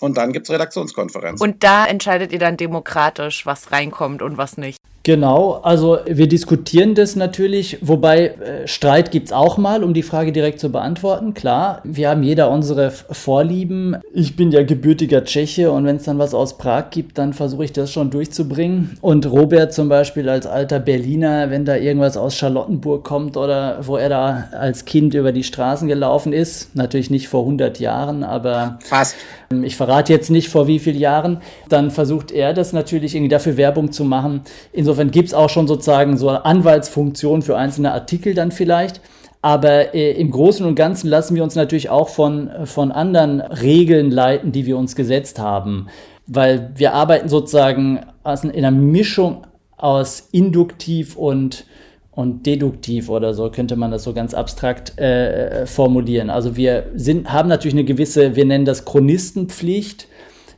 Und dann gibt es Redaktionskonferenzen. Und da entscheidet ihr dann demokratisch, was reinkommt und was nicht. Genau, also wir diskutieren das natürlich, wobei äh, Streit gibt's auch mal, um die Frage direkt zu beantworten. Klar, wir haben jeder unsere Vorlieben. Ich bin ja gebürtiger Tscheche und wenn es dann was aus Prag gibt, dann versuche ich das schon durchzubringen. Und Robert zum Beispiel als alter Berliner, wenn da irgendwas aus Charlottenburg kommt oder wo er da als Kind über die Straßen gelaufen ist, natürlich nicht vor 100 Jahren, aber fast. Ich verrate jetzt nicht vor wie vielen Jahren, dann versucht er das natürlich irgendwie dafür Werbung zu machen. Insofern gibt es auch schon sozusagen so eine Anwaltsfunktion für einzelne Artikel dann vielleicht. Aber äh, im Großen und Ganzen lassen wir uns natürlich auch von, von anderen Regeln leiten, die wir uns gesetzt haben. Weil wir arbeiten sozusagen in einer Mischung aus induktiv und, und deduktiv oder so könnte man das so ganz abstrakt äh, formulieren. Also wir sind, haben natürlich eine gewisse, wir nennen das Chronistenpflicht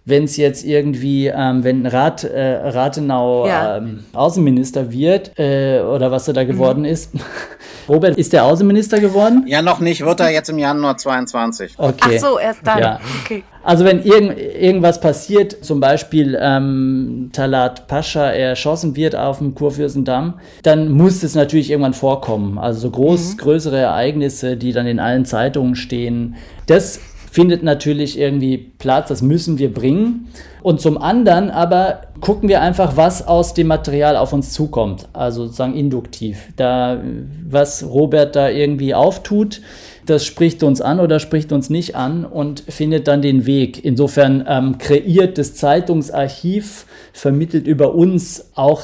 wenn es jetzt irgendwie, ähm, wenn Rat, äh, Rathenau ja. ähm, Außenminister wird äh, oder was er da geworden mhm. ist. Robert, ist der Außenminister geworden? Ja, noch nicht, wird er jetzt im Januar 22. Okay. Ach so, erst dann. Ja. Okay. Also wenn irgend, irgendwas passiert, zum Beispiel ähm, Talat Pascha erschossen wird auf dem Kurfürstendamm, dann muss es natürlich irgendwann vorkommen. Also so groß, mhm. größere Ereignisse, die dann in allen Zeitungen stehen. Das findet natürlich irgendwie Platz, das müssen wir bringen. Und zum anderen aber gucken wir einfach, was aus dem Material auf uns zukommt, also sozusagen induktiv. Da, was Robert da irgendwie auftut, das spricht uns an oder spricht uns nicht an und findet dann den Weg. Insofern ähm, kreiert das Zeitungsarchiv, vermittelt über uns auch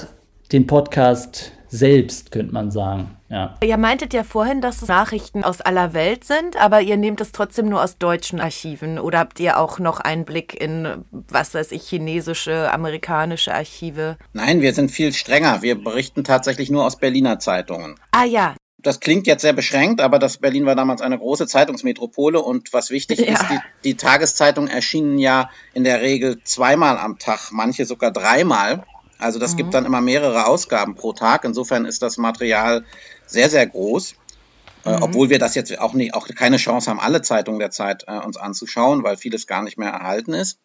den Podcast selbst, könnte man sagen. Ja. Ihr meintet ja vorhin, dass es Nachrichten aus aller Welt sind, aber ihr nehmt es trotzdem nur aus deutschen Archiven oder habt ihr auch noch einen Blick in, was weiß ich, chinesische, amerikanische Archive? Nein, wir sind viel strenger. Wir berichten tatsächlich nur aus Berliner Zeitungen. Ah ja. Das klingt jetzt sehr beschränkt, aber das Berlin war damals eine große Zeitungsmetropole und was wichtig ja. ist, die, die Tageszeitungen erschienen ja in der Regel zweimal am Tag, manche sogar dreimal. Also das mhm. gibt dann immer mehrere Ausgaben pro Tag. Insofern ist das Material sehr, sehr groß. Äh, mhm. obwohl wir das jetzt auch nicht, auch keine Chance haben, alle Zeitungen der Zeit äh, uns anzuschauen, weil vieles gar nicht mehr erhalten ist.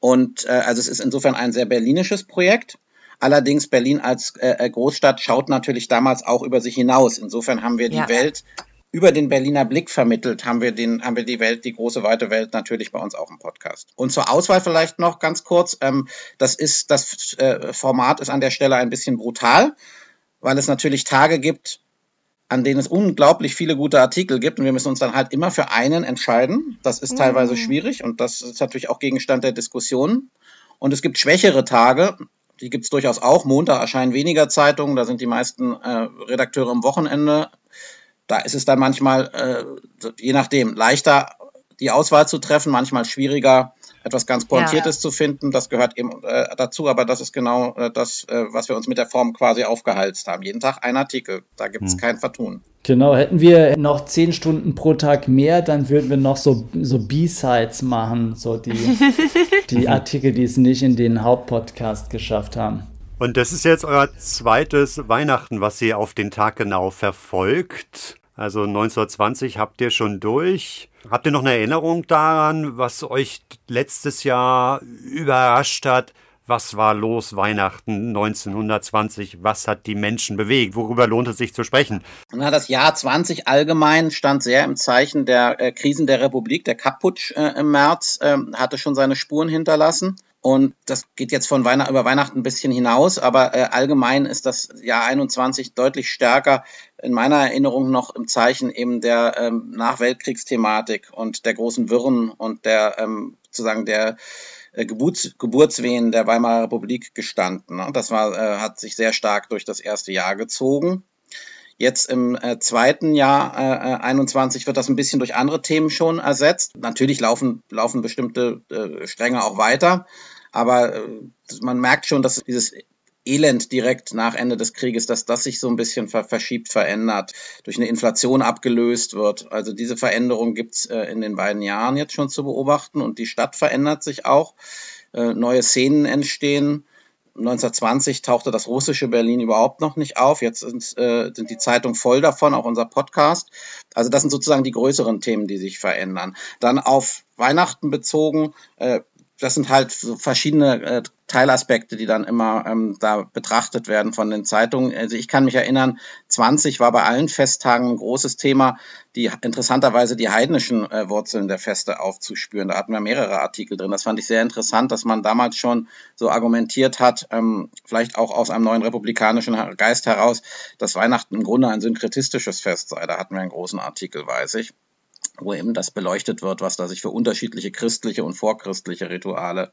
Und äh, also es ist insofern ein sehr berlinisches Projekt. Allerdings Berlin als äh, äh Großstadt schaut natürlich damals auch über sich hinaus. Insofern haben wir die ja. Welt über den Berliner Blick vermittelt, haben wir den, haben wir die Welt, die große weite Welt natürlich bei uns auch im Podcast. Und zur Auswahl vielleicht noch ganz kurz. Ähm, das ist, das äh, Format ist an der Stelle ein bisschen brutal, weil es natürlich Tage gibt, an denen es unglaublich viele gute Artikel gibt und wir müssen uns dann halt immer für einen entscheiden. Das ist teilweise schwierig und das ist natürlich auch Gegenstand der Diskussion. Und es gibt schwächere Tage, die gibt es durchaus auch. Montag erscheinen weniger Zeitungen, da sind die meisten äh, Redakteure am Wochenende. Da ist es dann manchmal, äh, je nachdem, leichter die Auswahl zu treffen, manchmal schwieriger, etwas ganz Pointiertes ja. zu finden. Das gehört eben äh, dazu, aber das ist genau äh, das, äh, was wir uns mit der Form quasi aufgehalst haben. Jeden Tag ein Artikel, da gibt es hm. kein Vertun. Genau, hätten wir noch zehn Stunden pro Tag mehr, dann würden wir noch so, so B-Sides machen, so die, die Artikel, die es nicht in den Hauptpodcast geschafft haben. Und das ist jetzt euer zweites Weihnachten, was ihr auf den Tag genau verfolgt. Also 1920 habt ihr schon durch. Habt ihr noch eine Erinnerung daran, was euch letztes Jahr überrascht hat? Was war los Weihnachten 1920? Was hat die Menschen bewegt? Worüber lohnt es sich zu sprechen? Na, das Jahr 20 allgemein stand sehr im Zeichen der äh, Krisen der Republik. Der Kapputsch äh, im März äh, hatte schon seine Spuren hinterlassen. Und das geht jetzt von Weihnachten über Weihnachten ein bisschen hinaus, aber äh, allgemein ist das Jahr 21 deutlich stärker in meiner Erinnerung noch im Zeichen eben der ähm, Nachweltkriegsthematik und der großen Wirren und der ähm, sozusagen der äh, Geburts Geburtswehen der Weimarer Republik gestanden. Ne? Das war, äh, hat sich sehr stark durch das erste Jahr gezogen. Jetzt im äh, zweiten Jahr äh, 21 wird das ein bisschen durch andere Themen schon ersetzt. Natürlich laufen, laufen bestimmte äh, Stränge auch weiter, aber äh, man merkt schon, dass dieses Elend direkt nach Ende des Krieges, dass das sich so ein bisschen ver verschiebt, verändert, durch eine Inflation abgelöst wird. Also diese Veränderung gibt's äh, in den beiden Jahren jetzt schon zu beobachten und die Stadt verändert sich auch. Äh, neue Szenen entstehen. 1920 tauchte das russische Berlin überhaupt noch nicht auf. Jetzt sind, äh, sind die Zeitungen voll davon, auch unser Podcast. Also das sind sozusagen die größeren Themen, die sich verändern. Dann auf Weihnachten bezogen, äh, das sind halt so verschiedene äh, Teilaspekte, die dann immer ähm, da betrachtet werden von den Zeitungen. Also ich kann mich erinnern, 20 war bei allen Festtagen ein großes Thema, die interessanterweise die heidnischen äh, Wurzeln der Feste aufzuspüren. Da hatten wir mehrere Artikel drin. Das fand ich sehr interessant, dass man damals schon so argumentiert hat, ähm, vielleicht auch aus einem neuen republikanischen Geist heraus, dass Weihnachten im Grunde ein synkretistisches Fest sei. Da hatten wir einen großen Artikel, weiß ich wo eben das beleuchtet wird, was da sich für unterschiedliche christliche und vorchristliche Rituale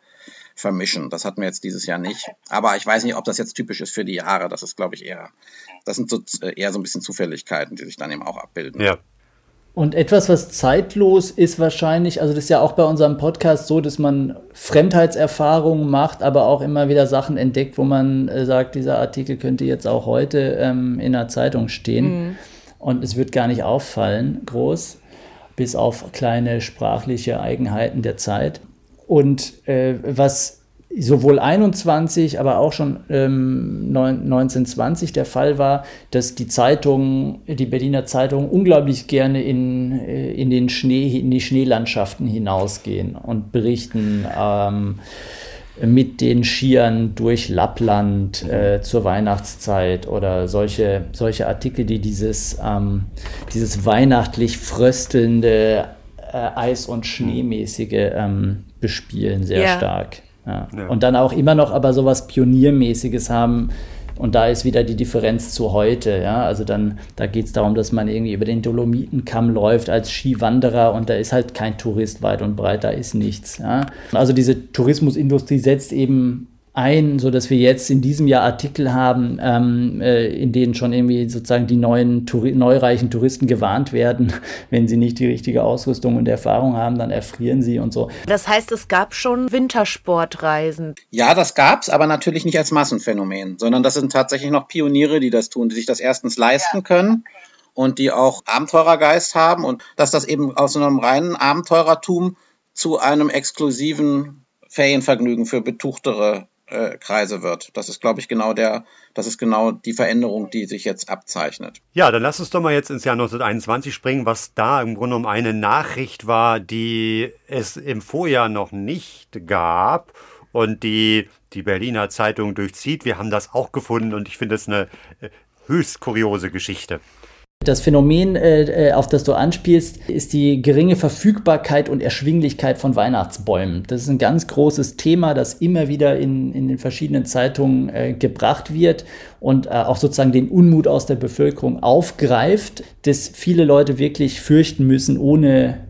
vermischen. Das hatten wir jetzt dieses Jahr nicht. Aber ich weiß nicht, ob das jetzt typisch ist für die Jahre. Das ist, glaube ich, eher, das sind so, äh, eher so ein bisschen Zufälligkeiten, die sich dann eben auch abbilden. Ja. Und etwas, was zeitlos ist wahrscheinlich, also das ist ja auch bei unserem Podcast so, dass man Fremdheitserfahrungen macht, aber auch immer wieder Sachen entdeckt, wo man äh, sagt, dieser Artikel könnte jetzt auch heute ähm, in der Zeitung stehen. Mhm. Und es wird gar nicht auffallen, groß bis auf kleine sprachliche Eigenheiten der Zeit. Und äh, was sowohl 21, aber auch schon ähm, 1920 der Fall war, dass die Zeitungen, die Berliner Zeitungen unglaublich gerne in, äh, in den Schnee, in die Schneelandschaften hinausgehen und berichten. Ähm, mit den Skiern durch Lappland äh, zur Weihnachtszeit oder solche, solche Artikel, die dieses, ähm, dieses weihnachtlich fröstelnde äh, Eis- und Schneemäßige ähm, bespielen sehr ja. stark. Ja. Ja. Und dann auch immer noch aber sowas Pioniermäßiges haben, und da ist wieder die Differenz zu heute. Ja? Also dann, da geht es darum, dass man irgendwie über den Dolomitenkamm läuft als Skiwanderer und da ist halt kein Tourist weit und breit, da ist nichts. Ja? Also diese Tourismusindustrie setzt eben ein, so dass wir jetzt in diesem Jahr Artikel haben, ähm, äh, in denen schon irgendwie sozusagen die neuen Touri neureichen Touristen gewarnt werden, wenn sie nicht die richtige Ausrüstung und Erfahrung haben, dann erfrieren sie und so. Das heißt, es gab schon Wintersportreisen. Ja, das gab's, aber natürlich nicht als Massenphänomen, sondern das sind tatsächlich noch Pioniere, die das tun, die sich das erstens leisten können und die auch Abenteurergeist haben und dass das eben aus einem reinen Abenteurertum zu einem exklusiven Ferienvergnügen für betuchtere äh, Kreise wird. Das ist, glaube ich, genau der, das ist genau die Veränderung, die sich jetzt abzeichnet. Ja, dann lass uns doch mal jetzt ins Jahr 1921 springen, was da im Grunde um eine Nachricht war, die es im Vorjahr noch nicht gab und die die Berliner Zeitung durchzieht. Wir haben das auch gefunden und ich finde es eine äh, höchst kuriose Geschichte. Das Phänomen, äh, auf das du anspielst, ist die geringe Verfügbarkeit und Erschwinglichkeit von Weihnachtsbäumen. Das ist ein ganz großes Thema, das immer wieder in, in den verschiedenen Zeitungen äh, gebracht wird und äh, auch sozusagen den Unmut aus der Bevölkerung aufgreift, dass viele Leute wirklich fürchten müssen, ohne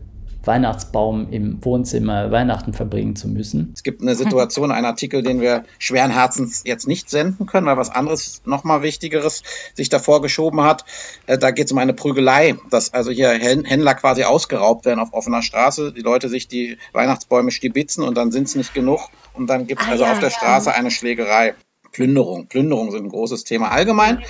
Weihnachtsbaum im Wohnzimmer Weihnachten verbringen zu müssen. Es gibt eine Situation, einen Artikel, den wir schweren Herzens jetzt nicht senden können, weil was anderes, nochmal Wichtigeres sich davor geschoben hat. Äh, da geht es um eine Prügelei, dass also hier Händler quasi ausgeraubt werden auf offener Straße, die Leute sich die Weihnachtsbäume stibitzen und dann sind es nicht genug und dann gibt es ah, also ja, auf der Straße eine Schlägerei. Plünderung. Plünderung sind ein großes Thema allgemein.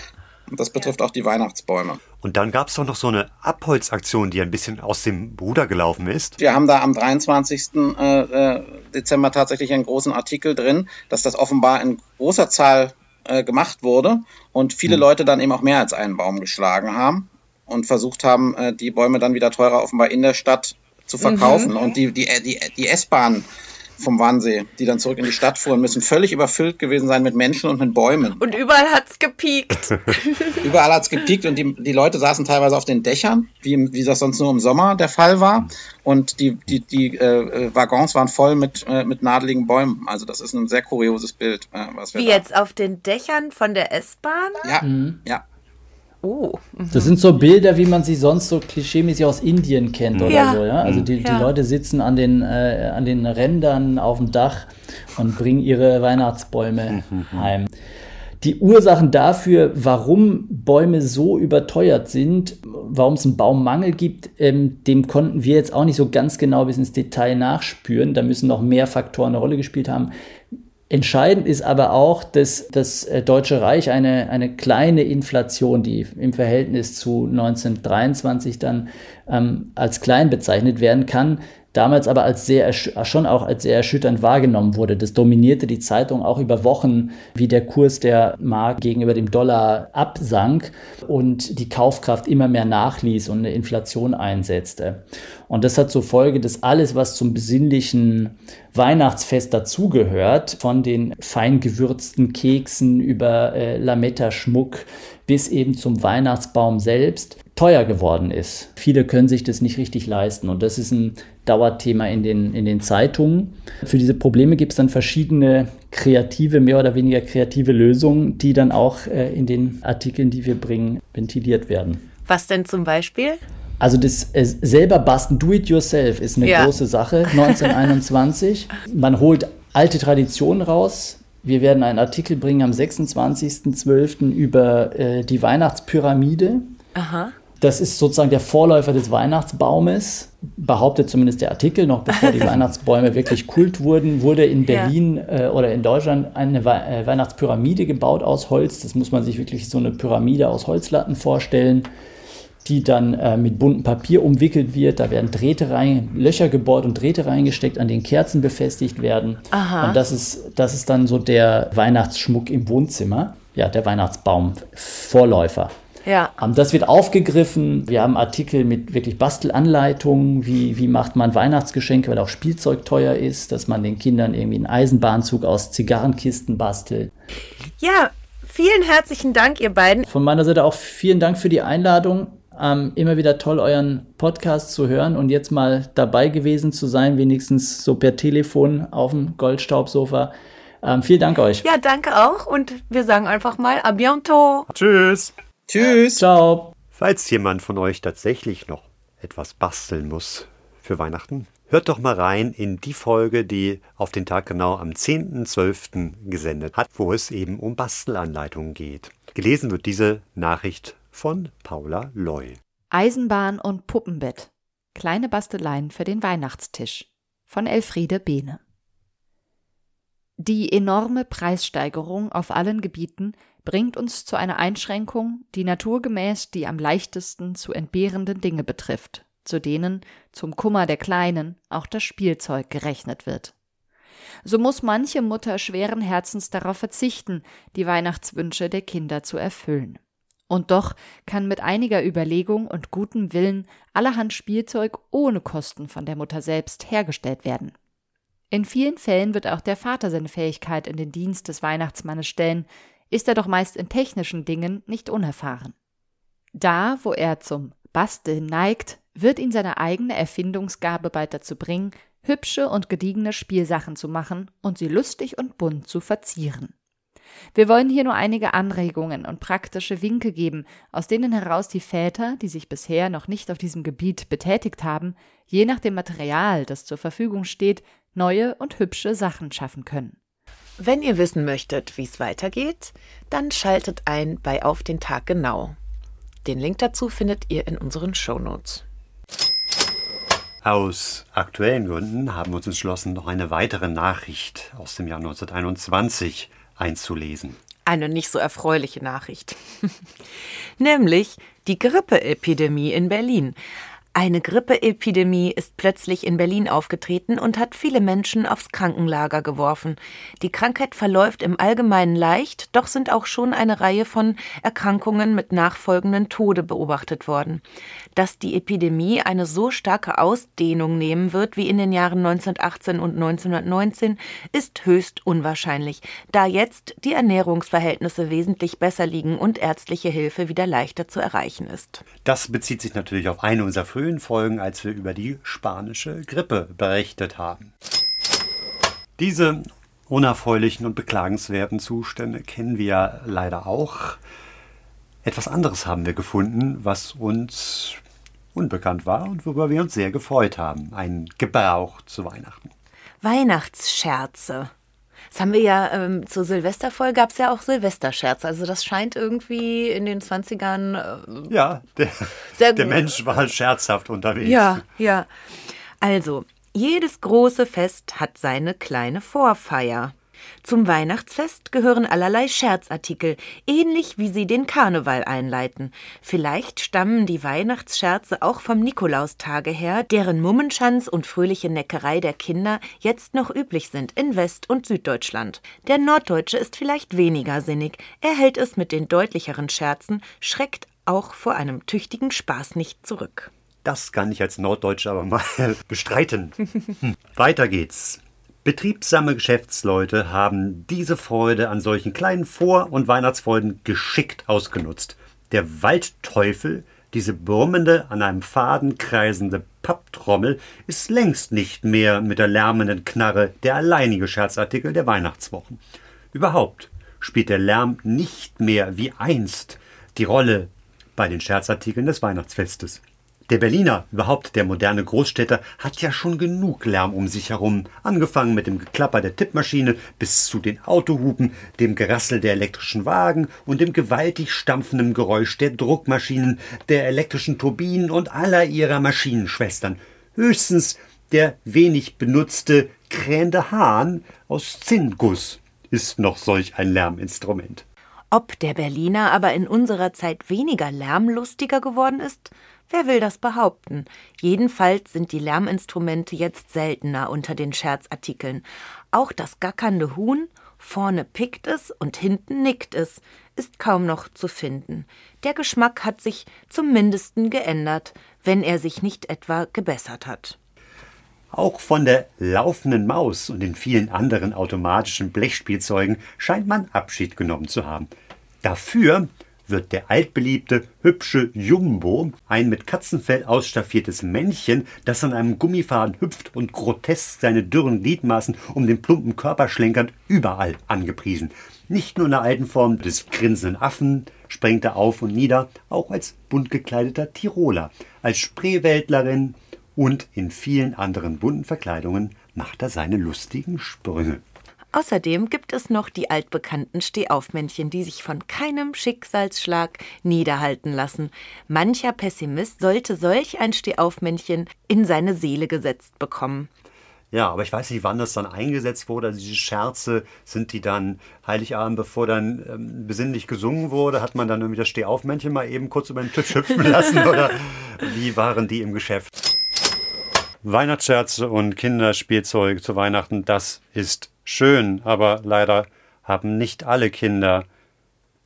Und das betrifft auch die Weihnachtsbäume. Und dann gab es doch noch so eine Abholzaktion, die ein bisschen aus dem Ruder gelaufen ist. Wir haben da am 23. Äh, äh, Dezember tatsächlich einen großen Artikel drin, dass das offenbar in großer Zahl äh, gemacht wurde und viele hm. Leute dann eben auch mehr als einen Baum geschlagen haben und versucht haben, die Bäume dann wieder teurer offenbar in der Stadt zu verkaufen. Mhm. Und die, die, die, die S-Bahn vom Wannsee, die dann zurück in die Stadt fuhren, müssen völlig überfüllt gewesen sein mit Menschen und mit Bäumen. Und überall hat's gepiekt. überall hat's gepiekt und die, die Leute saßen teilweise auf den Dächern, wie, wie das sonst nur im Sommer der Fall war. Und die, die, die äh, Waggons waren voll mit, äh, mit nadeligen Bäumen. Also das ist ein sehr kurioses Bild. Äh, was wir wie da. jetzt auf den Dächern von der S-Bahn? Ja, mhm. ja. Oh. Mhm. Das sind so Bilder, wie man sie sonst so klischeemäßig aus Indien kennt oder ja. so. Ja? Also die, ja. die Leute sitzen an den, äh, an den Rändern auf dem Dach und bringen ihre Weihnachtsbäume mhm. heim. Die Ursachen dafür, warum Bäume so überteuert sind, warum es einen Baummangel gibt, ähm, dem konnten wir jetzt auch nicht so ganz genau bis ins Detail nachspüren. Da müssen noch mehr Faktoren eine Rolle gespielt haben. Entscheidend ist aber auch, dass das äh, Deutsche Reich eine, eine kleine Inflation, die im Verhältnis zu 1923 dann ähm, als klein bezeichnet werden kann, damals aber als sehr, schon auch als sehr erschütternd wahrgenommen wurde. Das dominierte die Zeitung auch über Wochen, wie der Kurs der Mark gegenüber dem Dollar absank und die Kaufkraft immer mehr nachließ und eine Inflation einsetzte. Und das hat zur Folge, dass alles, was zum besinnlichen Weihnachtsfest dazugehört, von den fein gewürzten Keksen über äh, Lametta-Schmuck bis eben zum Weihnachtsbaum selbst, teuer geworden ist. Viele können sich das nicht richtig leisten und das ist ein Dauerthema in den, in den Zeitungen. Für diese Probleme gibt es dann verschiedene kreative, mehr oder weniger kreative Lösungen, die dann auch äh, in den Artikeln, die wir bringen, ventiliert werden. Was denn zum Beispiel? Also das äh, selber basteln, do it yourself ist eine ja. große Sache 1921. Man holt alte Traditionen raus. Wir werden einen Artikel bringen am 26.12. über äh, die Weihnachtspyramide. Aha. Das ist sozusagen der Vorläufer des Weihnachtsbaumes, behauptet zumindest der Artikel, noch bevor die Weihnachtsbäume wirklich Kult wurden, wurde in Berlin ja. äh, oder in Deutschland eine We äh, Weihnachtspyramide gebaut aus Holz. Das muss man sich wirklich so eine Pyramide aus Holzlatten vorstellen, die dann äh, mit buntem Papier umwickelt wird. Da werden Drähte rein, Löcher gebohrt und Drähte reingesteckt, an den Kerzen befestigt werden. Aha. Und das ist, das ist dann so der Weihnachtsschmuck im Wohnzimmer. Ja, der Weihnachtsbaum, Vorläufer. Ja. Das wird aufgegriffen. Wir haben Artikel mit wirklich Bastelanleitungen, wie, wie macht man Weihnachtsgeschenke, weil auch Spielzeug teuer ist, dass man den Kindern irgendwie einen Eisenbahnzug aus Zigarrenkisten bastelt. Ja, vielen herzlichen Dank, ihr beiden. Von meiner Seite auch vielen Dank für die Einladung. Ähm, immer wieder toll, euren Podcast zu hören und jetzt mal dabei gewesen zu sein, wenigstens so per Telefon auf dem Goldstaubsofa. Ähm, vielen Dank euch. Ja, danke auch und wir sagen einfach mal à bientôt. Tschüss. Tschüss. Ciao. Falls jemand von euch tatsächlich noch etwas basteln muss für Weihnachten, hört doch mal rein in die Folge, die auf den Tag genau am 10.12. gesendet hat, wo es eben um Bastelanleitungen geht. Gelesen wird diese Nachricht von Paula Loy. Eisenbahn und Puppenbett. Kleine Basteleien für den Weihnachtstisch von Elfriede Behne. Die enorme Preissteigerung auf allen Gebieten bringt uns zu einer Einschränkung, die naturgemäß die am leichtesten zu entbehrenden Dinge betrifft, zu denen zum Kummer der Kleinen auch das Spielzeug gerechnet wird. So muss manche Mutter schweren Herzens darauf verzichten, die Weihnachtswünsche der Kinder zu erfüllen. Und doch kann mit einiger Überlegung und gutem Willen allerhand Spielzeug ohne Kosten von der Mutter selbst hergestellt werden. In vielen Fällen wird auch der Vater seine Fähigkeit in den Dienst des Weihnachtsmannes stellen, ist er doch meist in technischen Dingen nicht unerfahren. Da, wo er zum Basteln neigt, wird ihn seine eigene Erfindungsgabe bald dazu bringen, hübsche und gediegene Spielsachen zu machen und sie lustig und bunt zu verzieren. Wir wollen hier nur einige Anregungen und praktische Winke geben, aus denen heraus die Väter, die sich bisher noch nicht auf diesem Gebiet betätigt haben, je nach dem Material, das zur Verfügung steht, neue und hübsche Sachen schaffen können. Wenn ihr wissen möchtet, wie es weitergeht, dann schaltet ein bei Auf den Tag genau. Den Link dazu findet ihr in unseren Shownotes. Aus aktuellen Gründen haben wir uns entschlossen, noch eine weitere Nachricht aus dem Jahr 1921 einzulesen. Eine nicht so erfreuliche Nachricht. Nämlich die Grippeepidemie in Berlin. Eine Grippeepidemie ist plötzlich in Berlin aufgetreten und hat viele Menschen aufs Krankenlager geworfen. Die Krankheit verläuft im Allgemeinen leicht, doch sind auch schon eine Reihe von Erkrankungen mit nachfolgenden Tode beobachtet worden. Dass die Epidemie eine so starke Ausdehnung nehmen wird wie in den Jahren 1918 und 1919, ist höchst unwahrscheinlich, da jetzt die Ernährungsverhältnisse wesentlich besser liegen und ärztliche Hilfe wieder leichter zu erreichen ist. Das bezieht sich natürlich auf eine unserer frühen Folgen, als wir über die spanische Grippe berichtet haben. Diese unerfreulichen und beklagenswerten Zustände kennen wir leider auch. Etwas anderes haben wir gefunden, was uns unbekannt war und worüber wir uns sehr gefreut haben. Ein Gebrauch zu Weihnachten. Weihnachtsscherze. Das haben wir ja ähm, zur Silvesterfolge gab es ja auch Silvesterscherze. Also das scheint irgendwie in den 20ern. Äh, Ja, der, Sehr der. Mensch war scherzhaft unterwegs. Ja, ja. Also, jedes große Fest hat seine kleine Vorfeier. Zum Weihnachtsfest gehören allerlei Scherzartikel, ähnlich wie sie den Karneval einleiten. Vielleicht stammen die Weihnachtsscherze auch vom Nikolaustage her, deren Mummenschanz und fröhliche Neckerei der Kinder jetzt noch üblich sind in West- und Süddeutschland. Der Norddeutsche ist vielleicht weniger sinnig. Er hält es mit den deutlicheren Scherzen, schreckt auch vor einem tüchtigen Spaß nicht zurück. Das kann ich als Norddeutscher aber mal bestreiten. Hm. Weiter geht's. Betriebsame Geschäftsleute haben diese Freude an solchen kleinen Vor- und Weihnachtsfreuden geschickt ausgenutzt. Der Waldteufel, diese brummende, an einem Faden kreisende Papptrommel, ist längst nicht mehr mit der lärmenden Knarre der alleinige Scherzartikel der Weihnachtswochen. Überhaupt spielt der Lärm nicht mehr wie einst die Rolle bei den Scherzartikeln des Weihnachtsfestes. Der Berliner, überhaupt der moderne Großstädter, hat ja schon genug Lärm um sich herum, angefangen mit dem Geklapper der Tippmaschine bis zu den Autohupen, dem Gerassel der elektrischen Wagen und dem gewaltig stampfenden Geräusch der Druckmaschinen, der elektrischen Turbinen und aller ihrer Maschinenschwestern. Höchstens der wenig benutzte krähende Hahn aus Zinnguss ist noch solch ein Lärminstrument. Ob der Berliner aber in unserer Zeit weniger lärmlustiger geworden ist? Wer will das behaupten? Jedenfalls sind die Lärminstrumente jetzt seltener unter den Scherzartikeln. Auch das gackernde Huhn, vorne pickt es und hinten nickt es, ist kaum noch zu finden. Der Geschmack hat sich zum Mindesten geändert, wenn er sich nicht etwa gebessert hat. Auch von der laufenden Maus und den vielen anderen automatischen Blechspielzeugen scheint man Abschied genommen zu haben. Dafür wird der altbeliebte, hübsche Jumbo, ein mit Katzenfell ausstaffiertes Männchen, das an einem Gummifaden hüpft und grotesk seine dürren Gliedmaßen um den plumpen Körper schlenkert, überall angepriesen. Nicht nur in der alten Form des grinsenden Affen sprengt er auf und nieder, auch als bunt gekleideter Tiroler, als Spreewäldlerin und in vielen anderen bunten Verkleidungen macht er seine lustigen Sprünge. Außerdem gibt es noch die altbekannten Stehaufmännchen, die sich von keinem Schicksalsschlag niederhalten lassen. Mancher Pessimist sollte solch ein Stehaufmännchen in seine Seele gesetzt bekommen. Ja, aber ich weiß nicht, wann das dann eingesetzt wurde. Also diese Scherze, sind die dann Heiligabend, bevor dann ähm, besinnlich gesungen wurde, hat man dann irgendwie das Stehaufmännchen mal eben kurz über den Tisch hüpfen lassen oder wie waren die im Geschäft? Weihnachtsscherze und Kinderspielzeug zu Weihnachten, das ist schön, aber leider haben nicht alle Kinder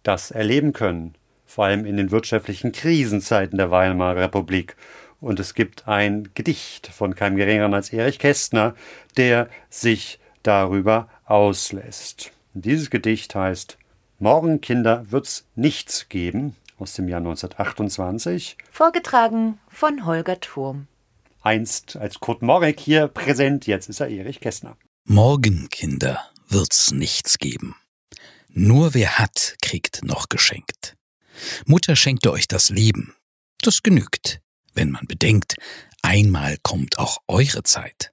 das erleben können, vor allem in den wirtschaftlichen Krisenzeiten der Weimarer Republik. Und es gibt ein Gedicht von keinem geringeren als Erich Kästner, der sich darüber auslässt. Dieses Gedicht heißt Morgen, Kinder, wird's nichts geben, aus dem Jahr 1928. Vorgetragen von Holger Turm. Einst als Kurt Morek hier präsent, jetzt ist er Erich Kästner. Morgen, Kinder, wird's nichts geben. Nur wer hat, kriegt noch geschenkt. Mutter schenkte euch das Leben. Das genügt, wenn man bedenkt, einmal kommt auch eure Zeit.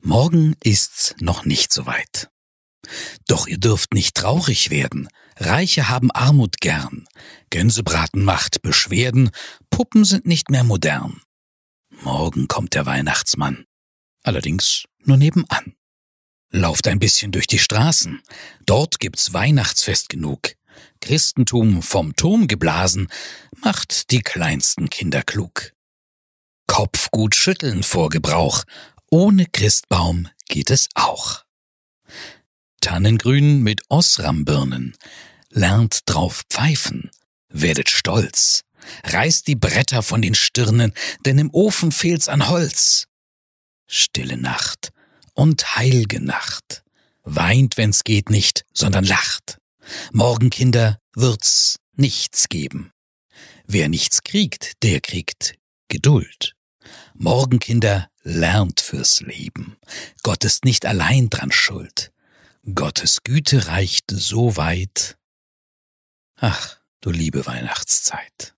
Morgen ist's noch nicht so weit. Doch ihr dürft nicht traurig werden. Reiche haben Armut gern. Gänsebraten macht Beschwerden. Puppen sind nicht mehr modern. Morgen kommt der Weihnachtsmann. Allerdings nur nebenan. Lauft ein bisschen durch die Straßen. Dort gibt's Weihnachtsfest genug. Christentum vom Turm geblasen macht die kleinsten Kinder klug. Kopf gut schütteln vor Gebrauch. Ohne Christbaum geht es auch. Tannengrün mit Osrambirnen. Lernt drauf pfeifen. Werdet stolz. Reißt die Bretter von den Stirnen, denn im Ofen fehlt's an Holz. Stille Nacht und heilge Nacht. Weint, wenn's geht nicht, sondern lacht. Morgen, Kinder, wird's nichts geben. Wer nichts kriegt, der kriegt Geduld. Morgen, Kinder, lernt fürs Leben. Gott ist nicht allein dran schuld. Gottes Güte reicht so weit. Ach, du liebe Weihnachtszeit.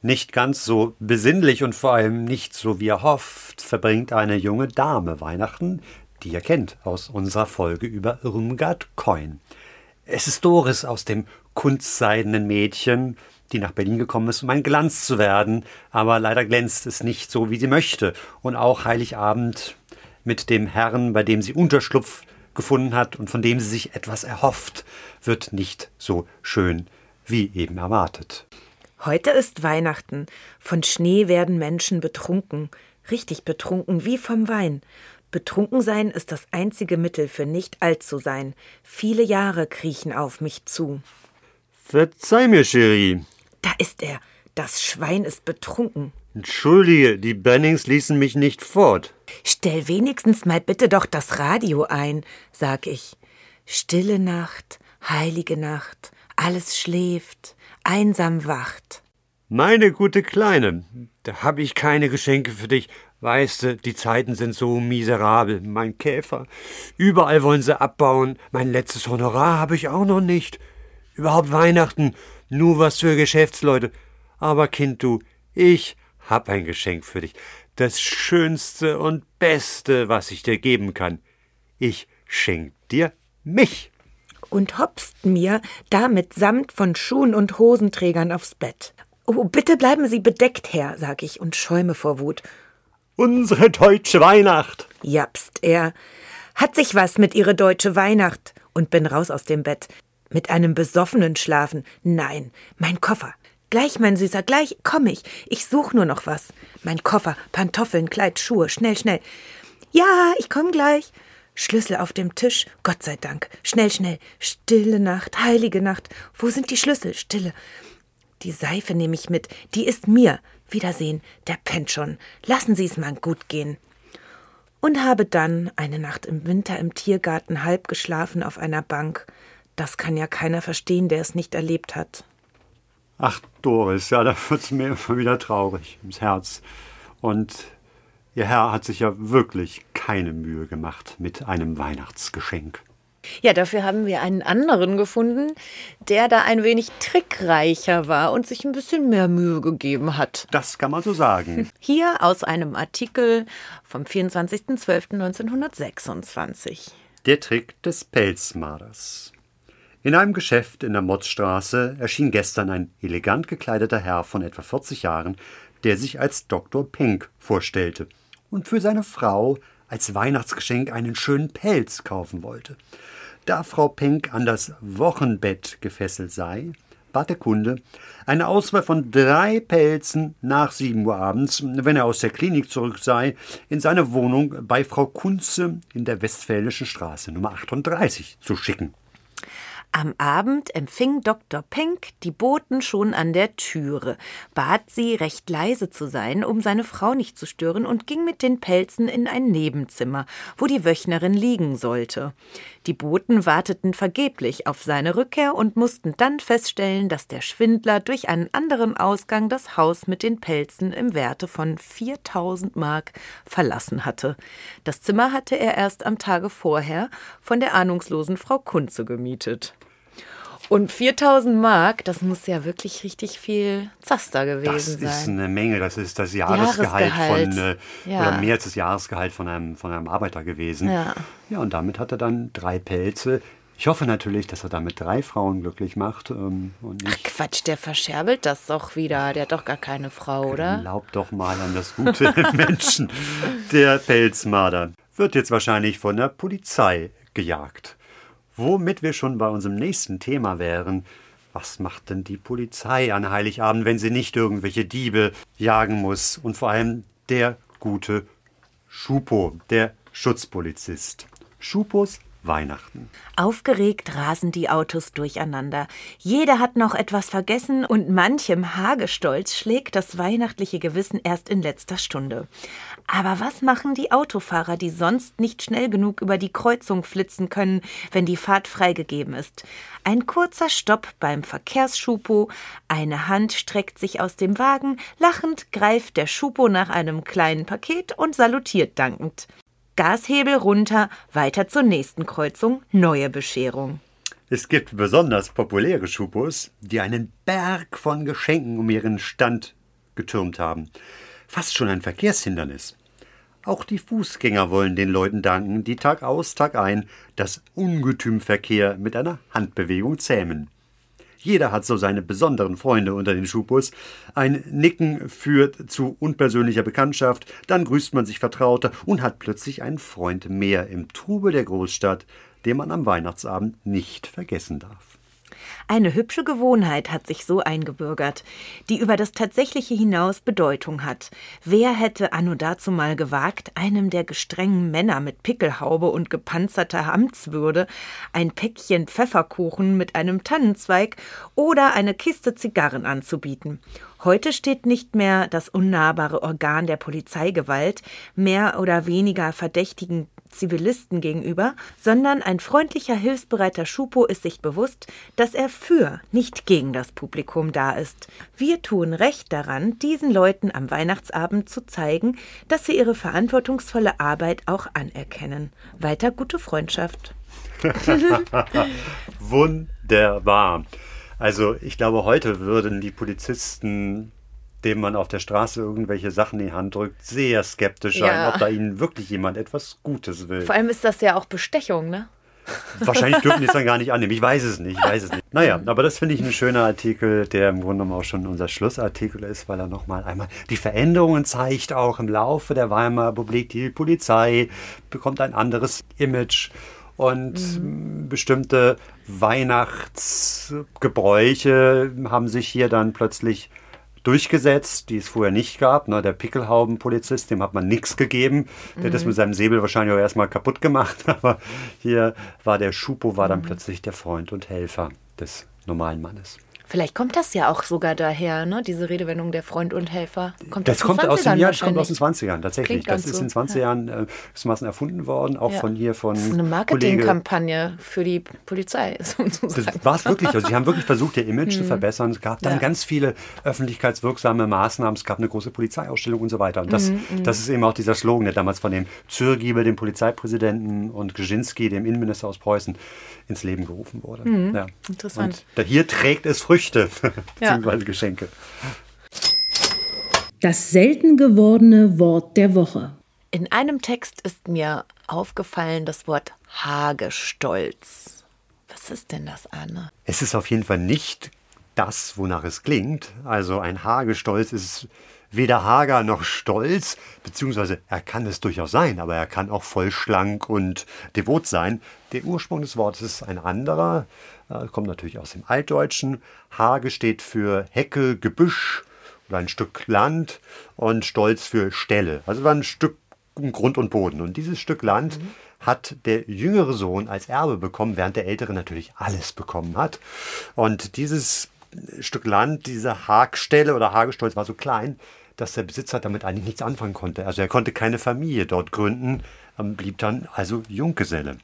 Nicht ganz so besinnlich und vor allem nicht so wie er hofft, verbringt eine junge Dame Weihnachten, die ihr kennt aus unserer Folge über Irmgard Coin. Es ist Doris aus dem kunstseidenen Mädchen, die nach Berlin gekommen ist, um ein Glanz zu werden, aber leider glänzt es nicht so, wie sie möchte. Und auch Heiligabend mit dem Herrn, bei dem sie Unterschlupf gefunden hat und von dem sie sich etwas erhofft, wird nicht so schön wie eben erwartet. Heute ist Weihnachten. Von Schnee werden Menschen betrunken. Richtig betrunken, wie vom Wein. Betrunken sein ist das einzige Mittel für nicht alt zu sein. Viele Jahre kriechen auf mich zu. Verzeih mir, Cherie. Da ist er. Das Schwein ist betrunken. Entschuldige, die Bennings ließen mich nicht fort. Stell wenigstens mal bitte doch das Radio ein, sag ich. Stille Nacht, heilige Nacht, alles schläft, einsam wacht. Meine gute Kleine, da hab ich keine Geschenke für dich. Weißt du, die Zeiten sind so miserabel, mein Käfer. Überall wollen sie abbauen. Mein letztes Honorar habe ich auch noch nicht. Überhaupt Weihnachten, nur was für Geschäftsleute. Aber Kind, du, ich hab ein Geschenk für dich. Das Schönste und Beste, was ich dir geben kann. Ich schenk dir mich. Und hopst mir damit samt von Schuhen und Hosenträgern aufs Bett. Oh, bitte bleiben Sie bedeckt, Herr, sag ich und schäume vor Wut. Unsere deutsche Weihnacht. Japst er. Hat sich was mit ihre deutsche Weihnacht und bin raus aus dem Bett. Mit einem Besoffenen schlafen. Nein, mein Koffer. Gleich, mein Süßer, gleich komm ich. Ich such nur noch was. Mein Koffer, Pantoffeln, Kleid, Schuhe, schnell, schnell. Ja, ich komm gleich. Schlüssel auf dem Tisch, Gott sei Dank. Schnell, schnell. Stille Nacht, heilige Nacht. Wo sind die Schlüssel? Stille. Die Seife nehme ich mit. Die ist mir. Wiedersehen, der pennt schon. Lassen Sie es mal gut gehen. Und habe dann eine Nacht im Winter im Tiergarten halb geschlafen auf einer Bank. Das kann ja keiner verstehen, der es nicht erlebt hat. Ach, Doris, ja, da wird's mir immer wieder traurig ums Herz. Und Ihr Herr hat sich ja wirklich keine Mühe gemacht mit einem Weihnachtsgeschenk. Ja, dafür haben wir einen anderen gefunden, der da ein wenig trickreicher war und sich ein bisschen mehr Mühe gegeben hat. Das kann man so sagen. Hier aus einem Artikel vom 24.12.1926. Der Trick des Pelzmarders. In einem Geschäft in der Motzstraße erschien gestern ein elegant gekleideter Herr von etwa 40 Jahren, der sich als Dr. Pink vorstellte und für seine Frau als Weihnachtsgeschenk einen schönen Pelz kaufen wollte. Da Frau Pink an das Wochenbett gefesselt sei, bat der Kunde eine Auswahl von drei Pelzen nach sieben Uhr abends, wenn er aus der Klinik zurück sei, in seine Wohnung bei Frau Kunze in der Westfälischen Straße Nummer 38 zu schicken. Am Abend empfing Dr. Penck die Boten schon an der Türe, bat sie, recht leise zu sein, um seine Frau nicht zu stören, und ging mit den Pelzen in ein Nebenzimmer, wo die Wöchnerin liegen sollte. Die Boten warteten vergeblich auf seine Rückkehr und mussten dann feststellen, dass der Schwindler durch einen anderen Ausgang das Haus mit den Pelzen im Werte von 4000 Mark verlassen hatte. Das Zimmer hatte er erst am Tage vorher von der ahnungslosen Frau Kunze gemietet. Und 4000 Mark, das muss ja wirklich richtig viel Zaster Das gewesen ist sein. eine Menge, das ist das Jahresgehalt, Jahresgehalt. von, äh, Ja. oder mehr als das Jahresgehalt von einem, von einem Arbeiter gewesen. Ja. ja, und damit hat er dann drei Pelze. Ich hoffe natürlich, dass er damit drei Frauen glücklich macht ähm, und nicht Quatsch, der verscherbelt das doch wieder. Der hat doch gar keine Frau, oder? Glaub doch mal an das Gute Menschen. Der Pelzmarder wird jetzt wahrscheinlich von der Polizei gejagt. Womit wir schon bei unserem nächsten Thema wären. Was macht denn die Polizei an Heiligabend, wenn sie nicht irgendwelche Diebe jagen muss? Und vor allem der gute Schupo, der Schutzpolizist. Schupos Weihnachten. Aufgeregt rasen die Autos durcheinander. Jeder hat noch etwas vergessen und manchem Hagestolz schlägt das weihnachtliche Gewissen erst in letzter Stunde. Aber was machen die Autofahrer, die sonst nicht schnell genug über die Kreuzung flitzen können, wenn die Fahrt freigegeben ist? Ein kurzer Stopp beim Verkehrsschupo, eine Hand streckt sich aus dem Wagen, lachend greift der Schupo nach einem kleinen Paket und salutiert dankend. Gashebel runter, weiter zur nächsten Kreuzung, neue Bescherung. Es gibt besonders populäre Schupos, die einen Berg von Geschenken um ihren Stand getürmt haben. Fast schon ein Verkehrshindernis. Auch die Fußgänger wollen den Leuten danken, die Tag aus, Tag ein das Ungetümverkehr mit einer Handbewegung zähmen. Jeder hat so seine besonderen Freunde unter den Schupos. Ein Nicken führt zu unpersönlicher Bekanntschaft, dann grüßt man sich vertrauter und hat plötzlich einen Freund mehr im Trubel der Großstadt, den man am Weihnachtsabend nicht vergessen darf. Eine hübsche Gewohnheit hat sich so eingebürgert, die über das Tatsächliche hinaus Bedeutung hat. Wer hätte anno dazu mal gewagt, einem der gestrengen Männer mit Pickelhaube und gepanzerter Amtswürde ein Päckchen Pfefferkuchen mit einem Tannenzweig oder eine Kiste Zigarren anzubieten? Heute steht nicht mehr das unnahbare Organ der Polizeigewalt mehr oder weniger verdächtigen Zivilisten gegenüber, sondern ein freundlicher, hilfsbereiter Schupo ist sich bewusst, dass er für, nicht gegen das Publikum da ist. Wir tun recht daran, diesen Leuten am Weihnachtsabend zu zeigen, dass sie ihre verantwortungsvolle Arbeit auch anerkennen. Weiter gute Freundschaft. Wunderbar. Also ich glaube, heute würden die Polizisten, dem man auf der Straße irgendwelche Sachen in die Hand drückt, sehr skeptisch sein, Ja. ob da ihnen wirklich jemand etwas Gutes will. Vor allem ist das ja auch Bestechung, ne? Wahrscheinlich dürfen die es dann gar nicht annehmen. Ich weiß es nicht. Ich weiß es nicht. Naja, aber das finde ich ein schöner Artikel, der im Grunde genommen auch schon unser Schlussartikel ist, weil er nochmal einmal die Veränderungen zeigt, auch im Laufe der Weimarer Republik. Die Polizei bekommt ein anderes Image und mh, bestimmte Weihnachtsgebräuche haben sich hier dann plötzlich durchgesetzt, die es vorher nicht gab. Ne, der Pickelhaubenpolizist, dem hat man nichts gegeben. Der hat das mit seinem Säbel wahrscheinlich auch erstmal kaputt gemacht. Aber hier war der Schupo, war dann plötzlich der Freund und Helfer des normalen Mannes. Vielleicht kommt das ja auch sogar daher, ne? Diese Redewendung der Freund und Helfer. Kommt Das den kommt aus, 20ern den, ja, das kommt aus den 20ern, tatsächlich. Klingt Das ist so, in den 20 Jahren äh, gewissermaßen erfunden worden, auch Ja. von hier, von Das ist eine Marketingkampagne für die Polizei, sozusagen. Das war es wirklich. Also sie haben wirklich versucht, ihr Image zu verbessern. Es gab dann Hm. Ja. ganz viele öffentlichkeitswirksame Maßnahmen. Es gab eine große Polizeiausstellung und so weiter. Und Mhm, das, das ist eben auch dieser Slogan, der damals von dem Zürgiebel, dem Polizeipräsidenten, und Grzynski, dem Innenminister aus Preußen, ins Leben gerufen wurde. Ja. Mhm. Interessant. Und da, hier trägt es Früchte, Ja. beziehungsweise Geschenke. Das selten gewordene Wort der Woche. In einem Text ist mir aufgefallen das Wort Hagestolz. Was ist denn das, Anne? Es ist auf jeden Fall nicht das, wonach es klingt. Also ein Hagestolz ist weder hager noch stolz, beziehungsweise er kann es durchaus sein, aber er kann auch voll schlank und devot sein. Der Ursprung des Wortes ist ein anderer, kommt natürlich aus dem Altdeutschen. Hage steht für Hecke, Gebüsch oder ein Stück Land und Stolz für Stelle. Also war ein Stück Grund und Boden. Und dieses Stück Land hat der jüngere Sohn als Erbe bekommen, während der ältere natürlich alles bekommen hat. Und dieses Stück Land, diese Hagstelle oder Hagestolz war so klein, dass der Besitzer damit eigentlich nichts anfangen konnte. Also er konnte keine Familie dort gründen, blieb dann also Junggeselle.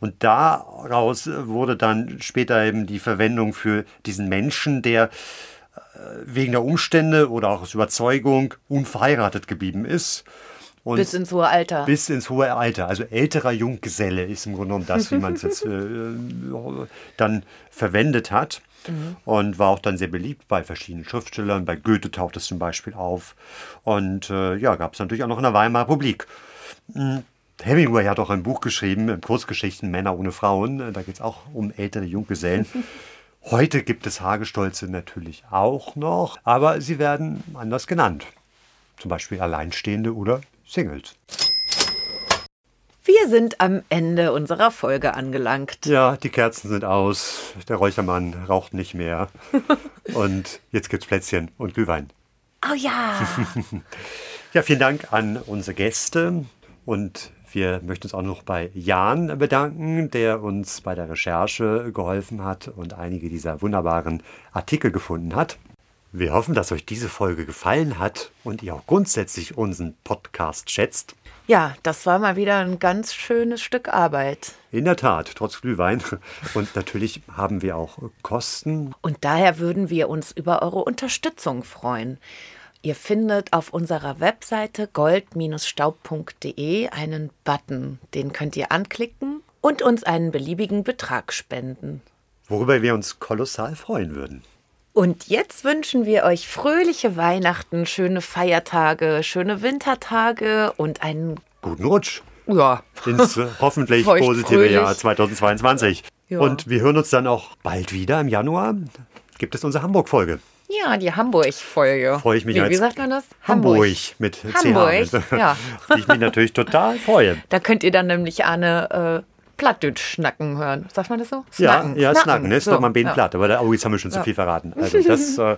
Und daraus wurde dann später eben die Verwendung für diesen Menschen, der äh, wegen der Umstände oder auch aus Überzeugung unverheiratet geblieben ist. Und Bis ins hohe Alter. Bis ins hohe Alter. Also älterer Junggeselle ist im Grunde genommen das, wie man es jetzt äh, dann verwendet hat. Mhm. Und war auch dann sehr beliebt bei verschiedenen Schriftstellern. Bei Goethe taucht es zum Beispiel auf. Und äh, ja, gab es natürlich auch noch in der Weimarer Republik. Hm, Hemingway hat auch ein Buch geschrieben, äh, Kurzgeschichten Männer ohne Frauen. Äh, Da geht es auch um ältere Junggesellen. Heute gibt es Hagestolze natürlich auch noch, aber sie werden anders genannt. Zum Beispiel Alleinstehende oder Singles. Wir sind am Ende unserer Folge angelangt. Ja, die Kerzen sind aus, der Räuchermann raucht nicht mehr. Und jetzt gibt's Plätzchen und Glühwein. Oh ja. Ja, vielen Dank an unsere Gäste und wir möchten uns auch noch bei Jan bedanken, der uns bei der Recherche geholfen hat und einige dieser wunderbaren Artikel gefunden hat. Wir hoffen, dass euch diese Folge gefallen hat und ihr auch grundsätzlich unseren Podcast schätzt. Ja, das war mal wieder ein ganz schönes Stück Arbeit. In der Tat, trotz Glühwein. Und natürlich haben wir auch Kosten. Und daher würden wir uns über eure Unterstützung freuen. Ihr findet auf unserer Webseite gold-staub.de einen Button. Den könnt ihr anklicken und uns einen beliebigen Betrag spenden. Worüber wir uns kolossal freuen würden. Und jetzt wünschen wir euch fröhliche Weihnachten, schöne Feiertage, schöne Wintertage und einen Guten Rutsch ja, ins hoffentlich Feucht positive fröhlich. Jahr 2022. Ja. Und wir hören uns dann auch bald wieder im Januar. Gibt es unsere Hamburg-Folge. Ja, die Hamburg-Folge. Freue ich mich Wie, wie sagt man das? Hamburg mit Hamburg, CH. ja. Die ich mich natürlich total freue. Da könnt ihr dann nämlich Anne äh, Plattdeutsch schnacken hören. Sagt man das so? Ja, ja, Snacken, ne? Ist So, doch mal ein Bein ja. platt. Aber da, oh, jetzt haben wir schon zu Ja. viel verraten. Also das äh,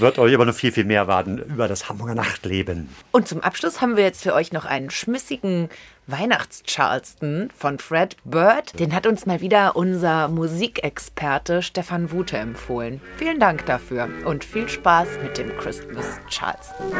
wird euch aber noch viel, viel mehr erwarten über das Hamburger Nachtleben. Und zum Abschluss haben wir jetzt für euch noch einen schmissigen Weihnachts-Charleston von Fred Bird. Den hat uns mal wieder unser Musikexperte Stefan Wute empfohlen. Vielen Dank dafür und viel Spaß mit dem Christmas Charleston.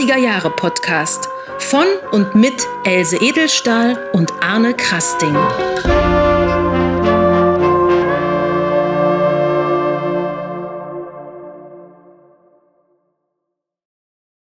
90er Jahre Podcast von und mit Else Edelstahl und Arne Krasting.